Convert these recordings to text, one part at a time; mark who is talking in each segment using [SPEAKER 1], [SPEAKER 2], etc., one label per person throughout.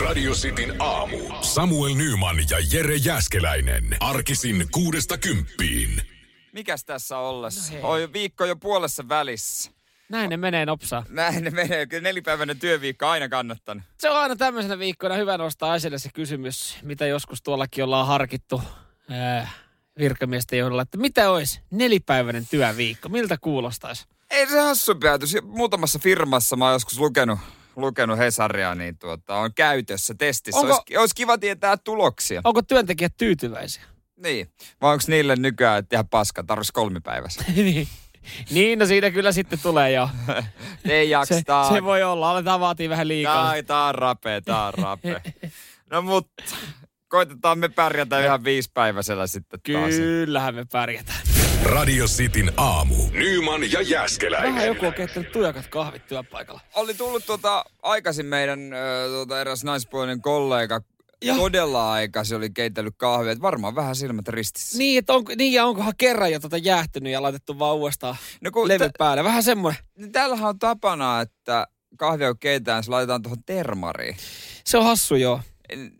[SPEAKER 1] Radio Cityn aamu. Samuel Nyman ja Jere Jäskeläinen. Arkisin kuudesta kymppiin.
[SPEAKER 2] Mikäs tässä ollessa?
[SPEAKER 3] No
[SPEAKER 2] jo viikko jo puolessa välissä.
[SPEAKER 3] Näin ne menee nopsaa.
[SPEAKER 2] Näin ne menee. Kyllä nelipäiväinen työviikko aina kannattanut.
[SPEAKER 3] Se on aina tämmöisenä viikkoina hyvä nostaa esille se kysymys, mitä joskus tuollakin ollaan harkittu ää, virkamiesten johdolla, että mitä olisi nelipäiväinen työviikko, miltä kuulostaisi?
[SPEAKER 2] Ei se hassu päätös. Muutamassa firmassa mä oon joskus lukenut, lukenut Hesaria, niin tuota, on käytössä testissä.
[SPEAKER 3] Onko-
[SPEAKER 2] Olisi, olisi kiva tietää tuloksia.
[SPEAKER 3] Onko työntekijät tyytyväisiä?
[SPEAKER 2] Niin. Vai onko niille nykyään että ihan paska, tarvitsisi kolmipäivässä?
[SPEAKER 3] niin. niin, no siitä kyllä sitten tulee jo.
[SPEAKER 2] Ei
[SPEAKER 3] Se,
[SPEAKER 2] jaksa.
[SPEAKER 3] se voi olla, aletaan vaatii vähän liikaa.
[SPEAKER 2] Tai tää on rapea, tää on rapea. No mutta, koitetaan me pärjätä ihan viisipäiväisellä sitten taas.
[SPEAKER 3] Kyllähän me pärjätään.
[SPEAKER 1] Radio Cityn aamu. Nyman ja Jäskeläinen.
[SPEAKER 3] Vähän joku on keittänyt tujakat kahvit työpaikalla.
[SPEAKER 2] Oli tullut tuota, aikaisin meidän tuota, eräs naispuolinen kollega.
[SPEAKER 3] Joo.
[SPEAKER 2] Todella aikaisin oli keitellyt kahvia. että Varmaan vähän silmät ristissä.
[SPEAKER 3] Niin, että onko, niin ja onkohan kerran jo tota jäähtynyt ja laitettu vaan uudestaan
[SPEAKER 2] No kun
[SPEAKER 3] levy
[SPEAKER 2] t-
[SPEAKER 3] päälle. Vähän semmoinen.
[SPEAKER 2] niin täällähän on tapana, että kahvia kun keitetään, se laitetaan tuohon termariin.
[SPEAKER 3] Se on hassu joo.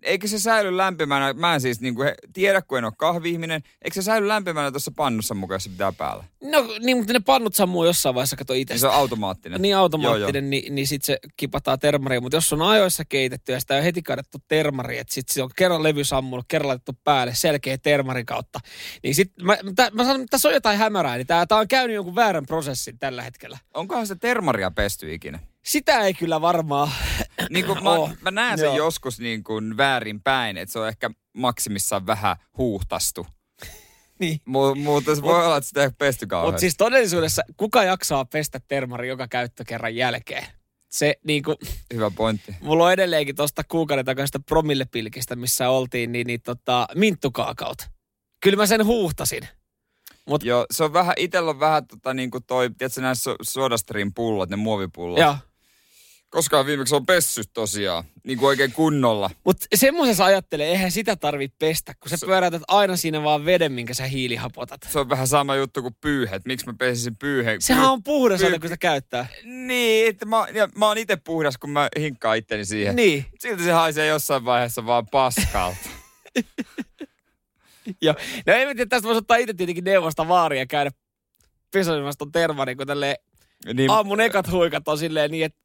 [SPEAKER 2] Eikö se säily lämpimänä? Mä en siis niinku he, tiedä, kun en ole kahvi-ihminen. Eikö se säily lämpimänä tuossa pannussa mukaan, jos se pitää päällä?
[SPEAKER 3] No niin, mutta ne pannut sammuu jossain vaiheessa, kato itse.
[SPEAKER 2] Niin se on automaattinen.
[SPEAKER 3] Niin
[SPEAKER 2] Joo,
[SPEAKER 3] automaattinen, niin, niin sitten se kipataan termariin. Mutta jos on ajoissa keitetty ja sitä on heti kaadettu termari, että sitten se on kerran levy sammunut, kerran laitettu päälle, selkeä termarin kautta. Niin sitten mä, mä, mä sanon, että tässä on jotain hämärää, niin tämä on käynyt jonkun väärän prosessin tällä hetkellä.
[SPEAKER 2] Onkohan se termaria pesty ikinä?
[SPEAKER 3] Sitä ei kyllä varmaan
[SPEAKER 2] Niin kuin mä, mä näen sen
[SPEAKER 3] Joo.
[SPEAKER 2] joskus niin kuin väärin päin, että se on ehkä maksimissaan vähän huuhtastu.
[SPEAKER 3] niin.
[SPEAKER 2] Mu- mutta se voi olla, että sitä ei pesty kauheasti.
[SPEAKER 3] Mutta siis todellisuudessa, kuka jaksaa pestä termari joka käyttökerran jälkeen? Se niinku,
[SPEAKER 2] Hyvä pointti.
[SPEAKER 3] mulla on edelleenkin tuosta kuukauden takaisesta promillepilkistä, missä oltiin, niin, niin tota, minttukaakaut. Kyllä mä sen huuhtasin. Mut,
[SPEAKER 2] Joo, se on vähän, itellä on vähän tota niin kuin toi, tiedätkö näissä so- sodastream pullot, ne muovipullot.
[SPEAKER 3] joo.
[SPEAKER 2] Koskaan viimeksi on pessyt tosiaan, niin kuin oikein kunnolla.
[SPEAKER 3] Mutta semmoisessa ajattelee, eihän sitä tarvitse pestä, kun sä
[SPEAKER 2] Se-
[SPEAKER 3] pyöräytät aina siinä vaan veden, minkä sä hiilihapotat.
[SPEAKER 2] Se on vähän sama juttu kuin pyyhe, että miksi mä pesisin pyyheen.
[SPEAKER 3] Sehän on puhdas
[SPEAKER 2] Py-
[SPEAKER 3] aina, kun sitä käyttää.
[SPEAKER 2] Niin, että mä, ja mä oon itse puhdas, kun mä hinkkaan itteni siihen.
[SPEAKER 3] Niin.
[SPEAKER 2] Silti se haisee jossain vaiheessa vaan paskalta.
[SPEAKER 3] Joo. No ei mä tiedä, tästä voisi ottaa itse tietenkin neuvosta vaaria käydä pesoimassa ton termarin, kun tälleen
[SPEAKER 2] niin,
[SPEAKER 3] aamun ekat huikat on silleen niin, että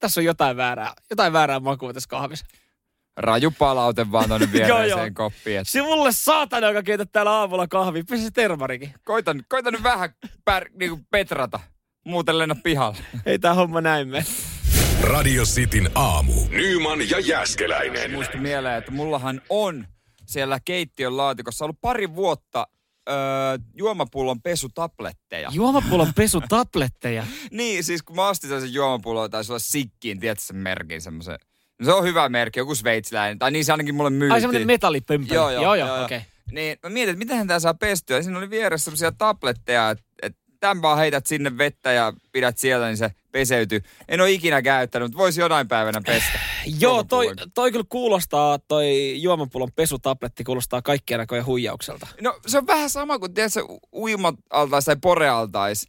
[SPEAKER 3] tässä on jotain väärää, jotain väärää makua tässä kahvissa.
[SPEAKER 2] raju palaute vaan
[SPEAKER 3] joo.
[SPEAKER 2] viereiseen koppiin. Et
[SPEAKER 3] Sivulle saatana, joka keität täällä aamulla kahvia, pesi se termarikin.
[SPEAKER 2] koitan, koitan nyt vähän pär, niinku petrata. Muuten lennä pihalle.
[SPEAKER 3] Ei tää homma näin mene.
[SPEAKER 1] Radio Cityn aamu. Nyman ja Jäskeläinen.
[SPEAKER 2] Muisti mieleen, että mullahan on siellä keittiön laatikossa ollut pari vuotta öö, juomapullon pesutabletteja.
[SPEAKER 3] Juomapullon pesutabletteja.
[SPEAKER 2] Niin, siis kun mä ostin sellaisen juomapullon, taisi olla Sikkiin, tiedätkö sen merkin semmoisen. No se on hyvä merkki, joku sveitsiläinen. Tai niin se ainakin mulle myytiin.
[SPEAKER 3] Ai semmonen metallipömpeli.
[SPEAKER 2] Joo, joo,
[SPEAKER 3] joo,
[SPEAKER 2] joo,
[SPEAKER 3] joo okei. Okay.
[SPEAKER 2] Niin mä mietin, että miten tää saa pestyä. Ja siinä oli vieressä semmoisia tabletteja, että et tämän vaan heität sinne vettä ja pidät siellä, niin se peseytyy. En ole ikinä käyttänyt, mutta voisi jonain päivänä pestä.
[SPEAKER 3] Joo, toi, toi kyllä kuulostaa, toi juomapullon pesutabletti kuulostaa kaikkien näköjen huijaukselta.
[SPEAKER 2] No se on vähän sama kuin tiedätkö, uimaltais tai porealtais.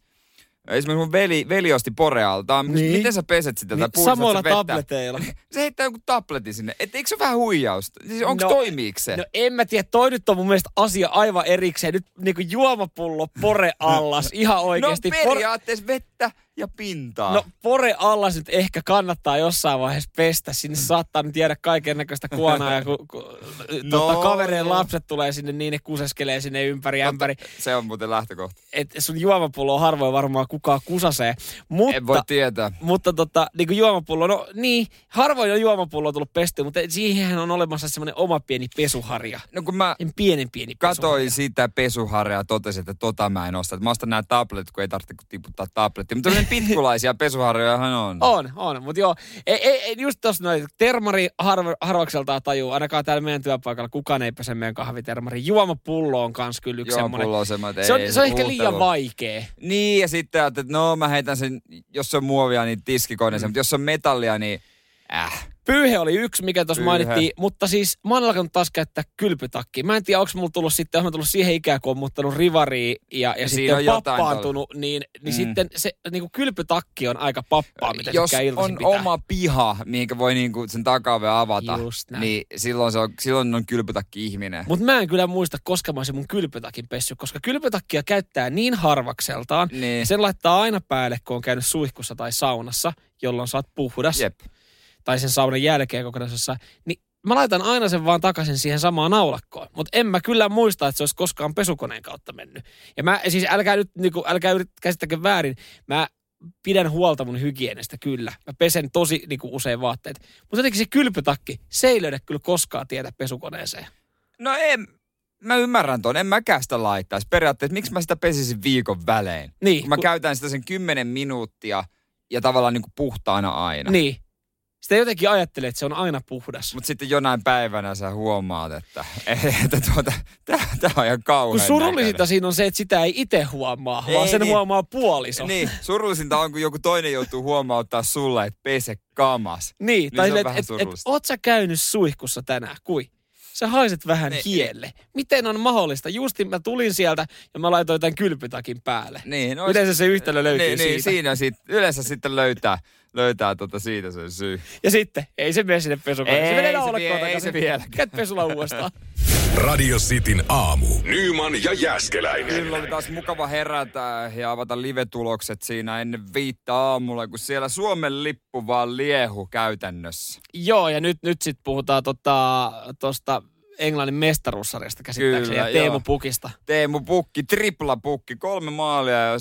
[SPEAKER 2] Esimerkiksi mun veli, veli osti porealtaan.
[SPEAKER 3] Niin.
[SPEAKER 2] Miten sä peset sitä?
[SPEAKER 3] Niin, samoilla
[SPEAKER 2] vettä?
[SPEAKER 3] tableteilla.
[SPEAKER 2] Se heittää joku tabletin sinne. Et eikö se vähän huijausta? Siis onko
[SPEAKER 3] No,
[SPEAKER 2] toimiiko se?
[SPEAKER 3] No en mä tiedä, toi nyt on mun mielestä asia aivan erikseen. Nyt niinku juomapullo, pore allas, ihan oikeesti.
[SPEAKER 2] no periaatteessa vettä ja pintaa.
[SPEAKER 3] No pore allas nyt ehkä kannattaa jossain vaiheessa pestä. Sinne saattaa nyt jäädä kaiken näköistä kuonaa ja kun, kun
[SPEAKER 2] No,
[SPEAKER 3] tota, kavereen
[SPEAKER 2] joo.
[SPEAKER 3] lapset tulee sinne, niin ne kuseskelee sinne ympäri ämpäri.
[SPEAKER 2] Se on muuten lähtökohta.
[SPEAKER 3] Et sun juomapullo harvoin varmaan kukaan kusasee. Mutta,
[SPEAKER 2] En voi tietää.
[SPEAKER 3] mutta tota, niin kuin juomapullo, no niin, harvoin on juomapullo tullut pesty, mutta siihen on olemassa semmoinen oma pieni pesuharja.
[SPEAKER 2] No kun mä
[SPEAKER 3] En pienen pieni
[SPEAKER 2] katoin
[SPEAKER 3] pesuharja.
[SPEAKER 2] sitä pesuharjaa ja totesin, että tota mä en osta. Mä ostan nämä tabletit, kun ei tarvitse tiputtaa tablettia. Mutta tämmöinen pitkulaisia pesuharjojahan on.
[SPEAKER 3] On, on, mutta joo, ei, ei, ei just tossa noin, termari harv, harvakseltaan tajuu, ainakaan täällä meidän työpaikalla kukaan ei pese meidän kahvitermari. Juomapullo on kans kyllä yksi semmoinen.
[SPEAKER 2] on semmoinen,
[SPEAKER 3] Se on, se on ehkä liian vaikea.
[SPEAKER 2] Niin, ja sitten että no mä heitän sen, jos se on muovia, niin tiskikoinen
[SPEAKER 3] Mm.
[SPEAKER 2] mutta jos se on metallia, niin äh.
[SPEAKER 3] Pyyhe oli yksi, mikä tuossa mainittiin, mutta siis mä oon alkanut taas käyttää kylpytakki. Mä en tiedä, onko mulla tullut sitten, onko mä tullut siihen ikään, kun on muuttanut rivariin ja, ja
[SPEAKER 2] Siinä on
[SPEAKER 3] sitten
[SPEAKER 2] jotain
[SPEAKER 3] pappaantunut, niin, niin
[SPEAKER 2] Mm.
[SPEAKER 3] sitten se niin kuin kylpytakki on aika pappaa, mitä
[SPEAKER 2] Jos on
[SPEAKER 3] pitää.
[SPEAKER 2] oma piha, mihinkä voi niinku sen takaove avata, niin silloin, se on, silloin on kylpytakki ihminen.
[SPEAKER 3] Mutta mä en kyllä muista, koska mä olisin mun kylpytakin pessy, koska kylpytakkia käyttää niin harvakseltaan.
[SPEAKER 2] Niin.
[SPEAKER 3] Sen laittaa aina päälle, kun on käynyt suihkussa tai saunassa, jolloin sä oot puhdas.
[SPEAKER 2] Jep.
[SPEAKER 3] Tai sen saunan jälkeen kokonaisessa. Niin mä laitan aina sen vaan takaisin siihen samaan naulakkoon. Mutta en mä kyllä muista, että se olisi koskaan pesukoneen kautta mennyt. Ja mä, siis älkää nyt, niinku, älkää yrit, käsittäkö väärin. Mä pidän huolta mun hygienistä kyllä. Mä pesen tosi niinku, usein vaatteet. Mutta jotenkin se kylpytakki, se ei löydä kyllä koskaan tietä pesukoneeseen.
[SPEAKER 2] No en, mä ymmärrän ton, en mäkään sitä laittaisi. Periaatteessa, miksi mä sitä pesisin viikon välein?
[SPEAKER 3] Niin,
[SPEAKER 2] Kun mä
[SPEAKER 3] kun-
[SPEAKER 2] käytän sitä sen 10 minuuttia ja tavallaan niinku puhtaana aina.
[SPEAKER 3] Niin. Sitä jotenkin ajattelee, että se on aina puhdas.
[SPEAKER 2] Mutta sitten jonain päivänä sä huomaat, että, että tuota, tää on ihan kauhean
[SPEAKER 3] Kun surullisinta
[SPEAKER 2] näköinen.
[SPEAKER 3] siinä on se, että sitä ei itse huomaa, vaan
[SPEAKER 2] Ei
[SPEAKER 3] sen
[SPEAKER 2] niin.
[SPEAKER 3] huomaa puoliso.
[SPEAKER 2] Niin, surullisinta on, kun joku toinen joutuu huomauttaa sulle, että pese kamas.
[SPEAKER 3] Niin,
[SPEAKER 2] Niin
[SPEAKER 3] tai että et, et, oot sä käynyt suihkussa tänään? Kui? Sä haiset vähän
[SPEAKER 2] Niin,
[SPEAKER 3] hielle. Miten on mahdollista? Justin mä tulin sieltä ja mä laitoin tämän kylpytakin päälle.
[SPEAKER 2] Niin, no,
[SPEAKER 3] Yleensä se yhtälö löytyy
[SPEAKER 2] niin,
[SPEAKER 3] siitä.
[SPEAKER 2] Niin, siinä sit, yleensä sitten löytää, löytää tota siitä sen syy.
[SPEAKER 3] Ja sitten, ei se mene sinne pesukoneeseen. Se
[SPEAKER 2] Ei
[SPEAKER 3] menee
[SPEAKER 2] se vie- ei
[SPEAKER 3] takaisin.
[SPEAKER 2] se vieläkään.
[SPEAKER 3] Käyt pesulla uudestaan.
[SPEAKER 1] Radio Cityn aamu. Nyman ja Jäskeläinen.
[SPEAKER 2] Kyllä oli taas mukava herätä ja avata live-tulokset siinä ennen viittä aamulla, kun siellä Suomen lippu vaan liehu käytännössä.
[SPEAKER 3] Joo, ja nyt, nyt sitten puhutaan tuosta tota Englannin mestaruussarjasta käsittääkseni
[SPEAKER 2] Kyllä,
[SPEAKER 3] ja Teemu
[SPEAKER 2] joo.
[SPEAKER 3] Pukista.
[SPEAKER 2] Teemu Pukki, tripla pukki, kolme maalia ja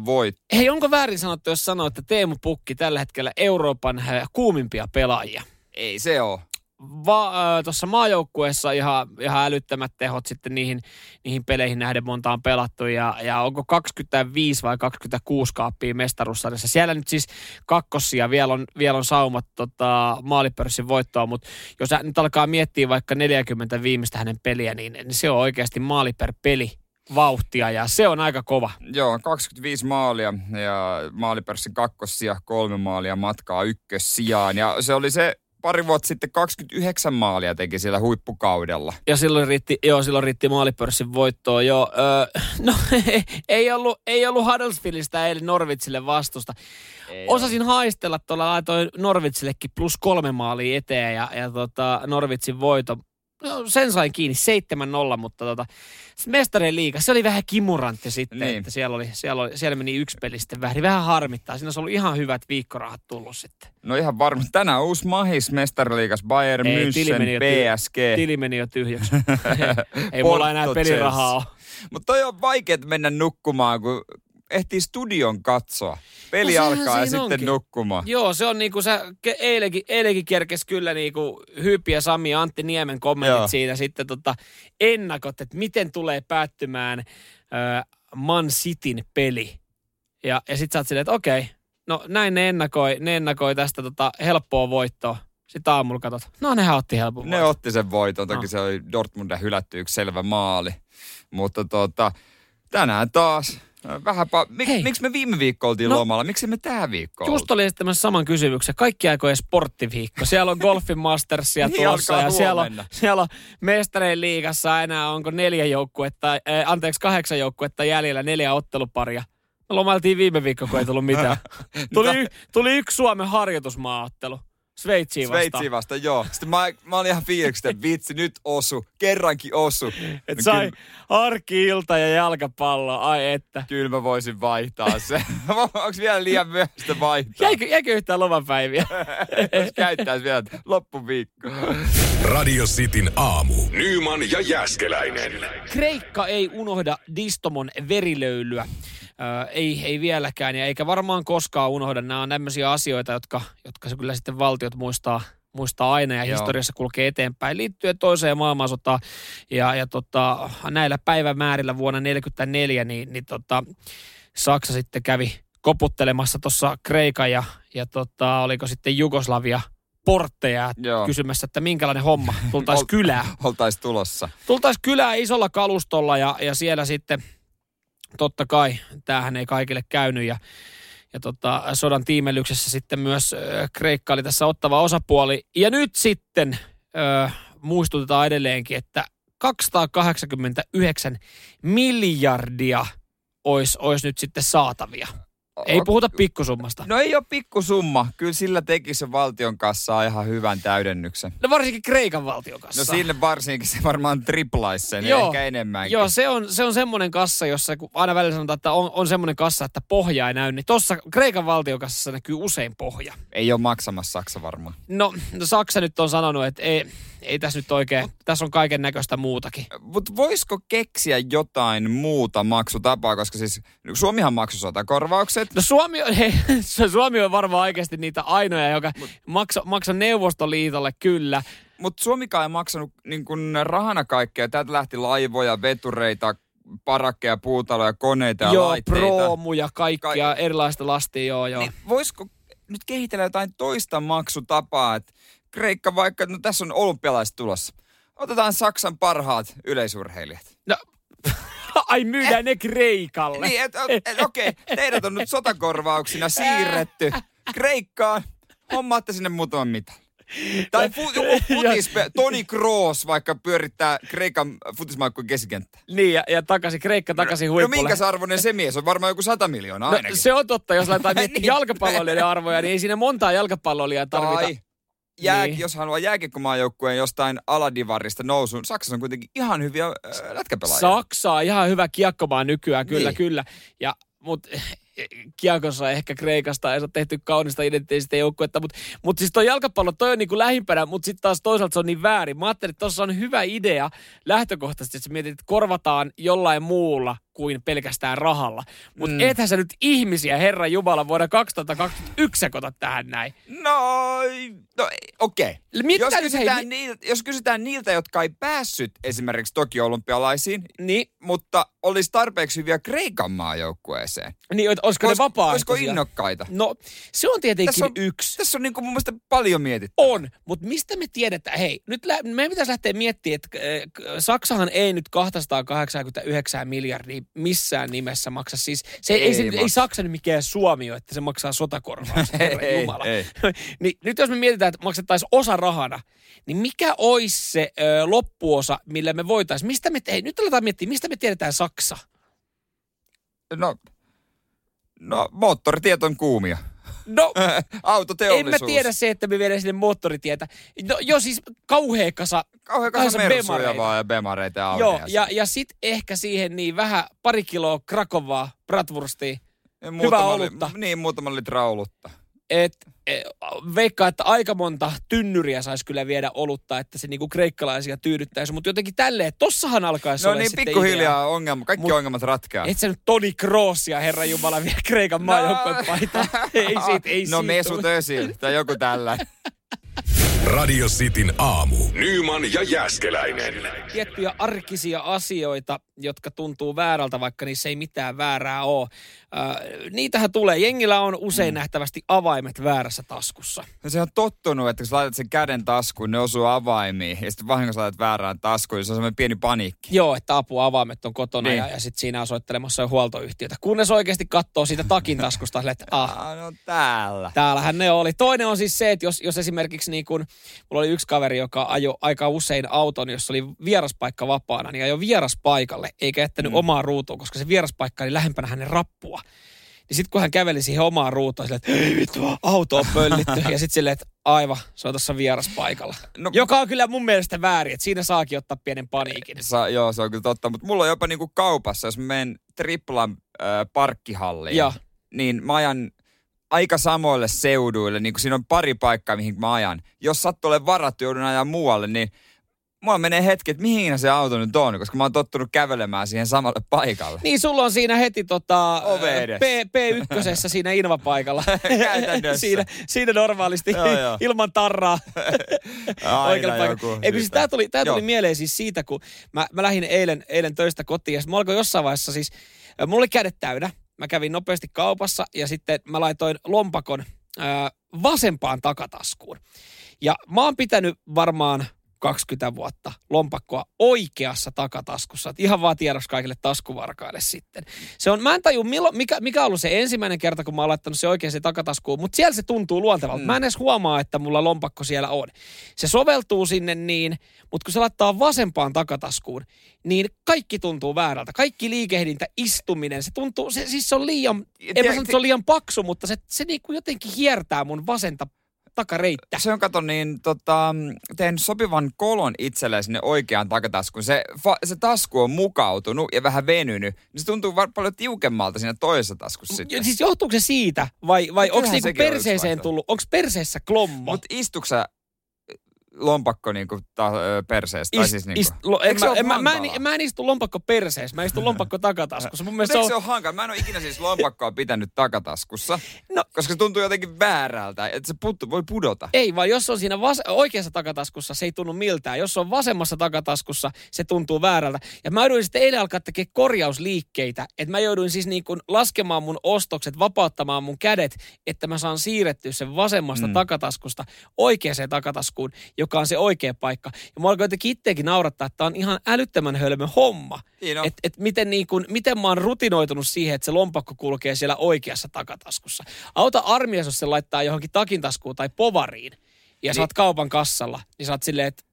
[SPEAKER 2] 7-0 voit.
[SPEAKER 3] Hei, onko väärin sanottu, jos sanoo, että Teemu Pukki tällä hetkellä Euroopan kuumimpia pelaajia?
[SPEAKER 2] Ei se oo.
[SPEAKER 3] Va- Tuossa maajoukkueessa ihan, ihan älyttömät tehot sitten niihin, niihin peleihin nähden monta on pelattu. Ja, ja onko 25 vai 26 kaappia mestaruussarjassa? Siellä nyt siis kakkosia vielä on, vielä on saumat tota, maalipörssin voittoa, mutta jos nyt alkaa miettiä vaikka 40 viimeistä hänen peliä, niin, niin se on oikeasti maali per peli vauhtia ja se on aika kova.
[SPEAKER 2] Joo, 25 maalia ja maalipörssin kakkosia, kolme maalia matkaa ykkössijaan. Ja se oli se pari vuotta sitten 29 maalia teki siellä huippukaudella.
[SPEAKER 3] Ja silloin riitti, joo, silloin riitti maalipörssin voittoon. Joo, öö, no ei ollut, ei ollut Huddersfieldistä eilen Norvitsille vastusta.
[SPEAKER 2] Ei
[SPEAKER 3] Osasin haistella tuolla, laitoin Norvitsillekin plus kolme maalia eteen ja, ja tota, Norvitsin voito. No, sen sain kiinni 7-0, mutta tota, mestarien liiga, se oli vähän kimurantti sitten,
[SPEAKER 2] Niin.
[SPEAKER 3] niin. että siellä, oli, siellä, oli, siellä meni yksi peli sitten vähän, vähän harmittaa. Siinä olisi ollut ihan hyvät viikkorahat tullut sitten.
[SPEAKER 2] No ihan varmasti. Tänään uusi mahis mestariliigas Bayern
[SPEAKER 3] Ei, tili meni
[SPEAKER 2] München,
[SPEAKER 3] jo tyh-
[SPEAKER 2] PSG.
[SPEAKER 3] Tili meni jo tyhjäksi. ei, ei mulla enää pelirahaa ole.
[SPEAKER 2] Mutta toi on vaikea mennä nukkumaan, kun ehtii studion katsoa. Peli
[SPEAKER 3] No
[SPEAKER 2] alkaa ja sitten
[SPEAKER 3] onkin.
[SPEAKER 2] nukkumaan.
[SPEAKER 3] Joo, se on niinku sä ke- eilenkin, eilenkin kerkes kyllä niinku Hyppi ja Sami ja Antti Niemen kommentit
[SPEAKER 2] Joo.
[SPEAKER 3] siinä sitten tota ennakot, että miten tulee päättymään äh, Man Cityn peli. Ja, ja sit sä oot silleen, että okei, no näin ne ennakoi, ne ennakoi tästä tota helppoa voittoa. Sitten aamulla katsot, no nehän otti helpon
[SPEAKER 2] Ne
[SPEAKER 3] voiton.
[SPEAKER 2] otti sen voiton, toki
[SPEAKER 3] No.
[SPEAKER 2] se oli Dortmunden hylätty yksi selvä maali. Mutta tota, tänään taas äh, vähän pa- Mik, miksi me viime viikko oltiin
[SPEAKER 3] No.
[SPEAKER 2] lomalla? Miksi me tähän viikkoon
[SPEAKER 3] Just oli esittämässä saman kysymyksen. Kaikki aikojen sporttiviikko. Siellä on Golfin Mastersia
[SPEAKER 2] Niin
[SPEAKER 3] tulossa
[SPEAKER 2] alkaa
[SPEAKER 3] ja siellä on, siellä on mestareen liigassa enää onko neljä joukkuetta, äh, anteeksi kahdeksan joukkuetta jäljellä, neljä otteluparia. Me lomailtiin viime viikko, kun ei tullut mitään. Tuli, y- tuli yksi Suomen harjoitusmaaottelu. Sveitsiin vastaan.
[SPEAKER 2] Sveitsiin vasta, joo. Sitten mä, mä olin ihan fiiliksi, että vitsi, nyt osu. Kerrankin osu.
[SPEAKER 3] Et
[SPEAKER 2] No
[SPEAKER 3] sai
[SPEAKER 2] Kyllä,
[SPEAKER 3] arki-ilta ja jalkapallo, ai että.
[SPEAKER 2] kyllä mä voisin vaihtaa se. Onko vielä liian myöhäistä vaihtaa?
[SPEAKER 3] Jäikö, jäikö yhtään lomapäiviä?
[SPEAKER 2] Jos käyttäisi vielä loppuviikko.
[SPEAKER 1] Radio Cityn aamu. Nyman ja Jäskeläinen.
[SPEAKER 3] Kreikka ei unohda Distomon verilöylyä. Ö, ei, ei vieläkään ja eikä varmaan koskaan unohda. Nämä on tämmöisiä asioita, jotka, jotka se kyllä sitten valtiot muistaa, muistaa aina ja
[SPEAKER 2] Joo.
[SPEAKER 3] historiassa kulkee eteenpäin liittyen toiseen maailmansotaan. Ja, ja tota, näillä päivämäärillä vuonna 1944 niin, niin tota, Saksa sitten kävi koputtelemassa tuossa Kreikan ja, ja tota, oliko sitten Jugoslavia portteja
[SPEAKER 2] Joo.
[SPEAKER 3] kysymässä, että minkälainen homma, tultaisiin kylään
[SPEAKER 2] Oltais tulossa.
[SPEAKER 3] tultaisiin kylään isolla kalustolla ja, ja siellä sitten totta kai, tämähän ei kaikille käynyt ja, ja tota, sodan tiimelyksessä sitten myös ö, Kreikka oli tässä ottava osapuoli. Ja nyt sitten ö, muistutetaan edelleenkin, että 289 miljardia olisi, olisi nyt sitten saatavia. Ei puhuta pikkusummasta.
[SPEAKER 2] No ei ole pikkusumma. Kyllä sillä teki se valtion kassaa ihan hyvän täydennyksen.
[SPEAKER 3] No varsinkin Kreikan valtion kanssa.
[SPEAKER 2] No sinne varsinkin se varmaan triplaisi sen,
[SPEAKER 3] Joo.
[SPEAKER 2] ehkä enemmänkin.
[SPEAKER 3] Joo, se on, se on semmoinen kassa, jossa kun aina välillä sanotaan, että on, on semmoinen kassa, että pohja ei näy, niin tuossa Kreikan valtiokassassa näkyy usein pohja.
[SPEAKER 2] Ei ole maksamassa Saksa varmaan.
[SPEAKER 3] No, no Saksa nyt on sanonut, että ei, ei tässä nyt oikein, tässä on kaiken näköistä muutakin.
[SPEAKER 2] Mutta voisiko keksiä jotain muuta maksutapaa, koska siis Suomihan maksoi sotakorvaukset.
[SPEAKER 3] No Suomi on, hei, Suomi on varmaan oikeasti niitä ainoja, joka maksaa maksa Neuvostoliitolle kyllä.
[SPEAKER 2] Mutta Suomikaan ei maksanut niin kun rahana kaikkea. Täältä lähti laivoja, vetureita, parakkeja, puutaloja, koneita ja
[SPEAKER 3] joo,
[SPEAKER 2] laitteita.
[SPEAKER 3] proomuja, kaikkia
[SPEAKER 2] Ka-
[SPEAKER 3] erilaista lastia, joo joo.
[SPEAKER 2] Niin voisiko nyt kehitellä jotain toista maksutapaa, että Kreikka vaikka, no tässä on olympialaiset tulossa. Otetaan Saksan parhaat yleisurheilijat.
[SPEAKER 3] No, ai myydään ne Kreikalle.
[SPEAKER 2] Niin, et, et, okei, teidät on nyt sotakorvauksina siirretty Kreikkaan. Hommaatte sinne muutaman mitan. Tai fu, joku futis, Toni Kroos vaikka pyörittää Kreikan futismaikkujen keskikenttää.
[SPEAKER 3] Niin, ja, ja takaisin, Kreikka takaisin
[SPEAKER 2] No
[SPEAKER 3] huipulle.
[SPEAKER 2] minkä arvoinen se mies on? Varmaan joku 100 miljoonaa
[SPEAKER 3] No,
[SPEAKER 2] ainakin.
[SPEAKER 3] se on totta, jos laitetaan
[SPEAKER 2] Niin.
[SPEAKER 3] jalkapalloilijoiden arvoja, niin ei siinä montaa jalkapalloilijaa tarvita.
[SPEAKER 2] Tai jää,
[SPEAKER 3] Niin.
[SPEAKER 2] jos haluaa jääkiekkomaajoukkueen jostain aladivarista nousuun. Saksassa on kuitenkin ihan hyviä äh, lätkäpelaajia.
[SPEAKER 3] Saksa on ihan hyvä kiekkomaa nykyään, kyllä,
[SPEAKER 2] Niin.
[SPEAKER 3] kyllä. Ja, mut kiekossa ehkä Kreikasta ei ole tehty kaunista identiteetistä joukkuetta, mutta mut siis toi jalkapallo, toi on niinku lähimpänä, mutta sitten taas toisaalta se on niin väärin. Mä ajattelin, että tuossa on hyvä idea lähtökohtaisesti, että sä mietit, että korvataan jollain muulla kuin pelkästään rahalla. Mutta
[SPEAKER 2] Mm.
[SPEAKER 3] ethän sä nyt ihmisiä, Herran Jumala, vuonna 2021 sekoita tähän näin.
[SPEAKER 2] No, no ei, okei.
[SPEAKER 3] Mitä
[SPEAKER 2] Jos kysytään,
[SPEAKER 3] hei,
[SPEAKER 2] niiltä, jos kysytään niiltä, jotka ei päässyt esimerkiksi Tokio-olympialaisiin,
[SPEAKER 3] Niin,
[SPEAKER 2] mutta olisi tarpeeksi hyviä Kreikan maajoukkueeseen.
[SPEAKER 3] niin että olisiko ne
[SPEAKER 2] Olis-
[SPEAKER 3] vapaaehtoisia?
[SPEAKER 2] Olisiko innokkaita?
[SPEAKER 3] No, se on tietenkin
[SPEAKER 2] Tässä on-
[SPEAKER 3] yksi.
[SPEAKER 2] Tässä on niin kuin mun mielestä paljon mietitty.
[SPEAKER 3] On, mutta mistä me tiedetään? Hei, nyt lä- meidän pitäisi lähteä miettimään, että äh, Saksahan ei nyt 289 miljardia missään nimessä maksa. Siis se ei,
[SPEAKER 2] Ei
[SPEAKER 3] se,
[SPEAKER 2] maksa.
[SPEAKER 3] ei Saksa nyt mikään Suomi ole, että se maksaa sotakorvauksia, herra
[SPEAKER 2] Ei,
[SPEAKER 3] Jumala.
[SPEAKER 2] ei.
[SPEAKER 3] niin, nyt jos me mietitään, että maksettaisiin osa rahana, niin mikä olisi se ö, loppuosa, millä me voitaisiin? Mistä me, hei, nyt aletaan miettiä, mistä me tiedetään Saksa?
[SPEAKER 2] No, no moottoritiet on kuumia.
[SPEAKER 3] No, en
[SPEAKER 2] Autoteollisuus.
[SPEAKER 3] mä tiedä se, että me viedään sinne moottoritietä. No, jo siis kauhea kasa
[SPEAKER 2] Kauhean
[SPEAKER 3] Kanssa
[SPEAKER 2] kanssa mersuja
[SPEAKER 3] bemareita.
[SPEAKER 2] vaan ja bemareita ja
[SPEAKER 3] Joo, ja, ja sitten ehkä siihen niin vähän pari kiloa Krakovaa, bratwurstia. Hyvää
[SPEAKER 2] li-
[SPEAKER 3] olutta.
[SPEAKER 2] Niin, muutama litra olutta.
[SPEAKER 3] Et, et, veikkaa, että aika monta tynnyriä saisi kyllä viedä olutta, että se niinku kreikkalaisia tyydyttäisi. Mutta jotenkin tälleen, että tossahan alkaisi
[SPEAKER 2] No niin, pikkuhiljaa ongelma, kaikki
[SPEAKER 3] Mut-
[SPEAKER 2] ongelmat ratkeaa.
[SPEAKER 3] Et sä nyt Toni Kroosia, herra Jumala, vie Kreikan maajoukkojen paita. Ei siitä, ei
[SPEAKER 2] No Mesut. Özil tai joku tällä.
[SPEAKER 1] Radio Cityn aamu. Nyman ja Jäskeläinen.
[SPEAKER 3] Tiettyjä arkisia asioita, jotka tuntuu väärältä, vaikka niissä ei mitään väärää ole. Äh, niitähän tulee. Jengillä on usein
[SPEAKER 2] Mm.
[SPEAKER 3] nähtävästi avaimet väärässä taskussa.
[SPEAKER 2] No se on tottunut, että kun sä laitat sen käden taskuun, ne osuu avaimiin. Ja sitten vahingossa laitat väärään taskuun, niin se on semmoinen pieni paniikki.
[SPEAKER 3] Joo, että apua avaimet on kotona
[SPEAKER 2] Niin.
[SPEAKER 3] ja, ja sitten siinä on soittelemassa jo huoltoyhtiötä. Kunnes oikeasti katsoo siitä takin taskusta, että ah,
[SPEAKER 2] Ah, no täällä.
[SPEAKER 3] täällähän ne oli. Toinen on siis se, että jos, jos esimerkiksi niin kun, mulla oli yksi kaveri, joka ajoi aika usein auton, jossa oli vieraspaikka vapaana, niin ajoi vieraspaikalle, eikä jättänyt
[SPEAKER 2] Mm.
[SPEAKER 3] omaa ruutuun, koska se vieraspaikka oli lähempänä hänen rappua. Niin sitten kun hän käveli siihen omaan ruutuun, silleen, että ei vittu, auto on pöllitty. ja sitten silleen, että aivan, se on tuossa vieraspaikalla.
[SPEAKER 2] No-
[SPEAKER 3] Joka on kyllä mun mielestä väärin, että siinä saakin ottaa pienen paniikin.
[SPEAKER 2] Sa, joo, se on kyllä totta. Mutta mulla on jopa niinku kaupassa, jos mä menen triplan äh, parkkihalliin,
[SPEAKER 3] Joo.
[SPEAKER 2] niin mä ajan aika samoille seuduille, niin kun siinä on pari paikkaa, mihin mä ajan. Jos sattuu olemaan varattu, joudun ajaa muualle, niin mulla menee hetki, että mihin se auto nyt on, koska mä oon tottunut kävelemään siihen samalle paikalle.
[SPEAKER 3] Niin, sulla on siinä heti tota. P, P1 siinä Inva-paikalla.
[SPEAKER 2] Käytännössä.
[SPEAKER 3] siinä, siinä normaalisti
[SPEAKER 2] Joo, joo.
[SPEAKER 3] ilman tarraa.
[SPEAKER 2] Aina joku
[SPEAKER 3] Eikö siis tää tuli, tää tuli
[SPEAKER 2] Joo.
[SPEAKER 3] mieleen siis siitä, kun mä, mä lähdin eilen, eilen töistä kotiin ja mä alkoin jossain vaiheessa siis, mulla oli kädet täynnä. Mä kävin nopeasti kaupassa ja sitten mä laitoin lompakon ää, vasempaan takataskuun. Ja mä oon pitänyt varmaan 20 vuotta lompakkoa oikeassa takataskussa. Et ihan vaan tiedoksi kaikille taskuvarkaille sitten. Se on, mä en taju, milloin, mikä, mikä on ollut se ensimmäinen kerta, kun mä oon laittanut se oikeaan takataskuun, mutta siellä se tuntuu luontevalta. Mm. Mä en edes huomaa, että mulla lompakko siellä on. Se soveltuu sinne niin, mutta kun se laittaa vasempaan takataskuun, niin kaikki tuntuu väärältä. Kaikki liikehdintä, istuminen, se tuntuu, se, siis se on liian, en mä sano, että se on liian paksu, mutta se, se niinku jotenkin hiertää mun vasenta takareittä.
[SPEAKER 2] Se on, kato, niin tota, teen sopivan kolon itselleen sinne oikeaan takataskuun. Se, fa, se tasku on mukautunut ja vähän venynyt, niin se tuntuu var, paljon tiukemmalta siinä toisessa taskussa sitten.
[SPEAKER 3] Siis johtuuko se siitä vai, vai onko niinku perseeseen tullut, onko perseessä klommo?
[SPEAKER 2] Mutta istuksä lompakko niinku ta, perseestä? Tai siis niinku.
[SPEAKER 3] ist, lo, en, mä, en, mä, mä, en, mä en istu lompakko perseessä, mä istun lompakko takataskussa.
[SPEAKER 2] Mun mielestä se on... se on hankala? Mä en ole ikinä siis lompakkoa pitänyt takataskussa, no, koska se tuntuu jotenkin väärältä, että se put, voi pudota.
[SPEAKER 3] Ei, vaan jos on siinä vas- oikeassa takataskussa, se ei tunnu miltään. Jos on vasemmassa takataskussa, se tuntuu väärältä. Ja mä jouduin sitten eilen alkaa tekemään korjausliikkeitä, että mä jouduin siis niin kuin laskemaan mun ostokset, vapauttamaan mun kädet, että mä saan siirrettyä sen vasemmasta mm. takataskusta oikeaan takataskuun, joka on se oikea paikka. Ja mä alkoin jotenkin itsekin naurattaa, että tämä on ihan älyttömän hölmö homma.
[SPEAKER 2] Niin
[SPEAKER 3] että et miten, niin kun, miten mä oon rutinoitunut siihen, että se lompakko kulkee siellä oikeassa takataskussa. Auta armias, jos se laittaa johonkin takintaskuun tai povariin, ja niin. sä oot kaupan kassalla, niin sä oot silleen, että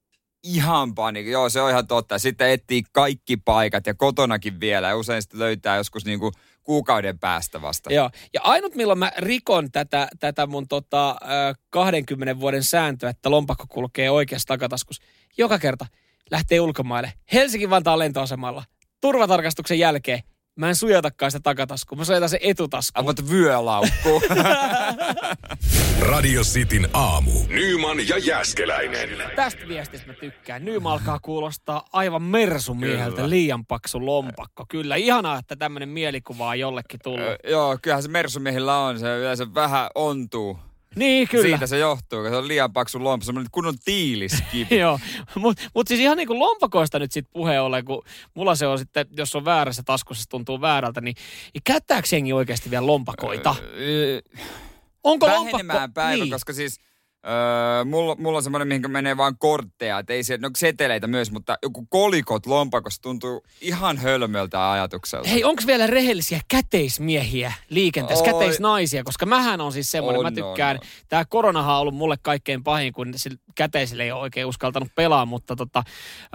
[SPEAKER 2] ihan panik. Joo, se on ihan totta. Sitten etsii kaikki paikat ja kotonakin vielä. Ja usein sitten löytää joskus niinku kuukauden päästä vasta.
[SPEAKER 3] Joo, ja ainut milloin mä rikon tätä, tätä mun tota, 20 vuoden sääntöä, että lompakko kulkee oikeassa takataskussa, joka kerta lähtee ulkomaille. Helsinki-Vantaan lentoasemalla turvatarkastuksen jälkeen Mä en sujatakaan sitä takataskua, mä sujataan se etutasku.
[SPEAKER 2] Aivat vyölaukku.
[SPEAKER 1] Radio Cityn aamu. Nyman ja Jäskeläinen.
[SPEAKER 3] Tästä viestistä mä tykkään. Nyman alkaa kuulostaa aivan mersumieheltä Kyllä. liian paksu lompakko. Kyllä, ihanaa, että tämmönen mielikuva on jollekin tullut. Öö,
[SPEAKER 2] joo, kyllähän se mersumiehillä on. Se yleensä vähän ontuu.
[SPEAKER 3] Niin, kyllä.
[SPEAKER 2] Siitä se johtuu, kun se on liian paksu lompakko. Semmoinen kunnon tiiliskivi.
[SPEAKER 3] Joo, mutta mut siis ihan niin kuin lompakoista nyt sitten puhe ole, kun mulla se on sitten, jos on väärässä taskussa, se tuntuu väärältä, niin, niin käyttääkö jengi oikeasti vielä lompakoita? Öö, Onko lompakko?
[SPEAKER 2] päivä,
[SPEAKER 3] niin.
[SPEAKER 2] koska siis Öö, mulla, mulla on semmoinen, mihin menee vaan kortteja, että ei se, no seteleitä myös, mutta joku kolikot lompakossa tuntuu ihan hölmöltä ajatukselta.
[SPEAKER 3] Hei, onko vielä rehellisiä käteismiehiä liikenteessä, Oi. käteisnaisia, koska mähän on siis semmoinen, mä tykkään, on, on. tämä koronahan on ollut mulle kaikkein pahin, kun käteisille ei ole oikein uskaltanut pelaa, mutta tota,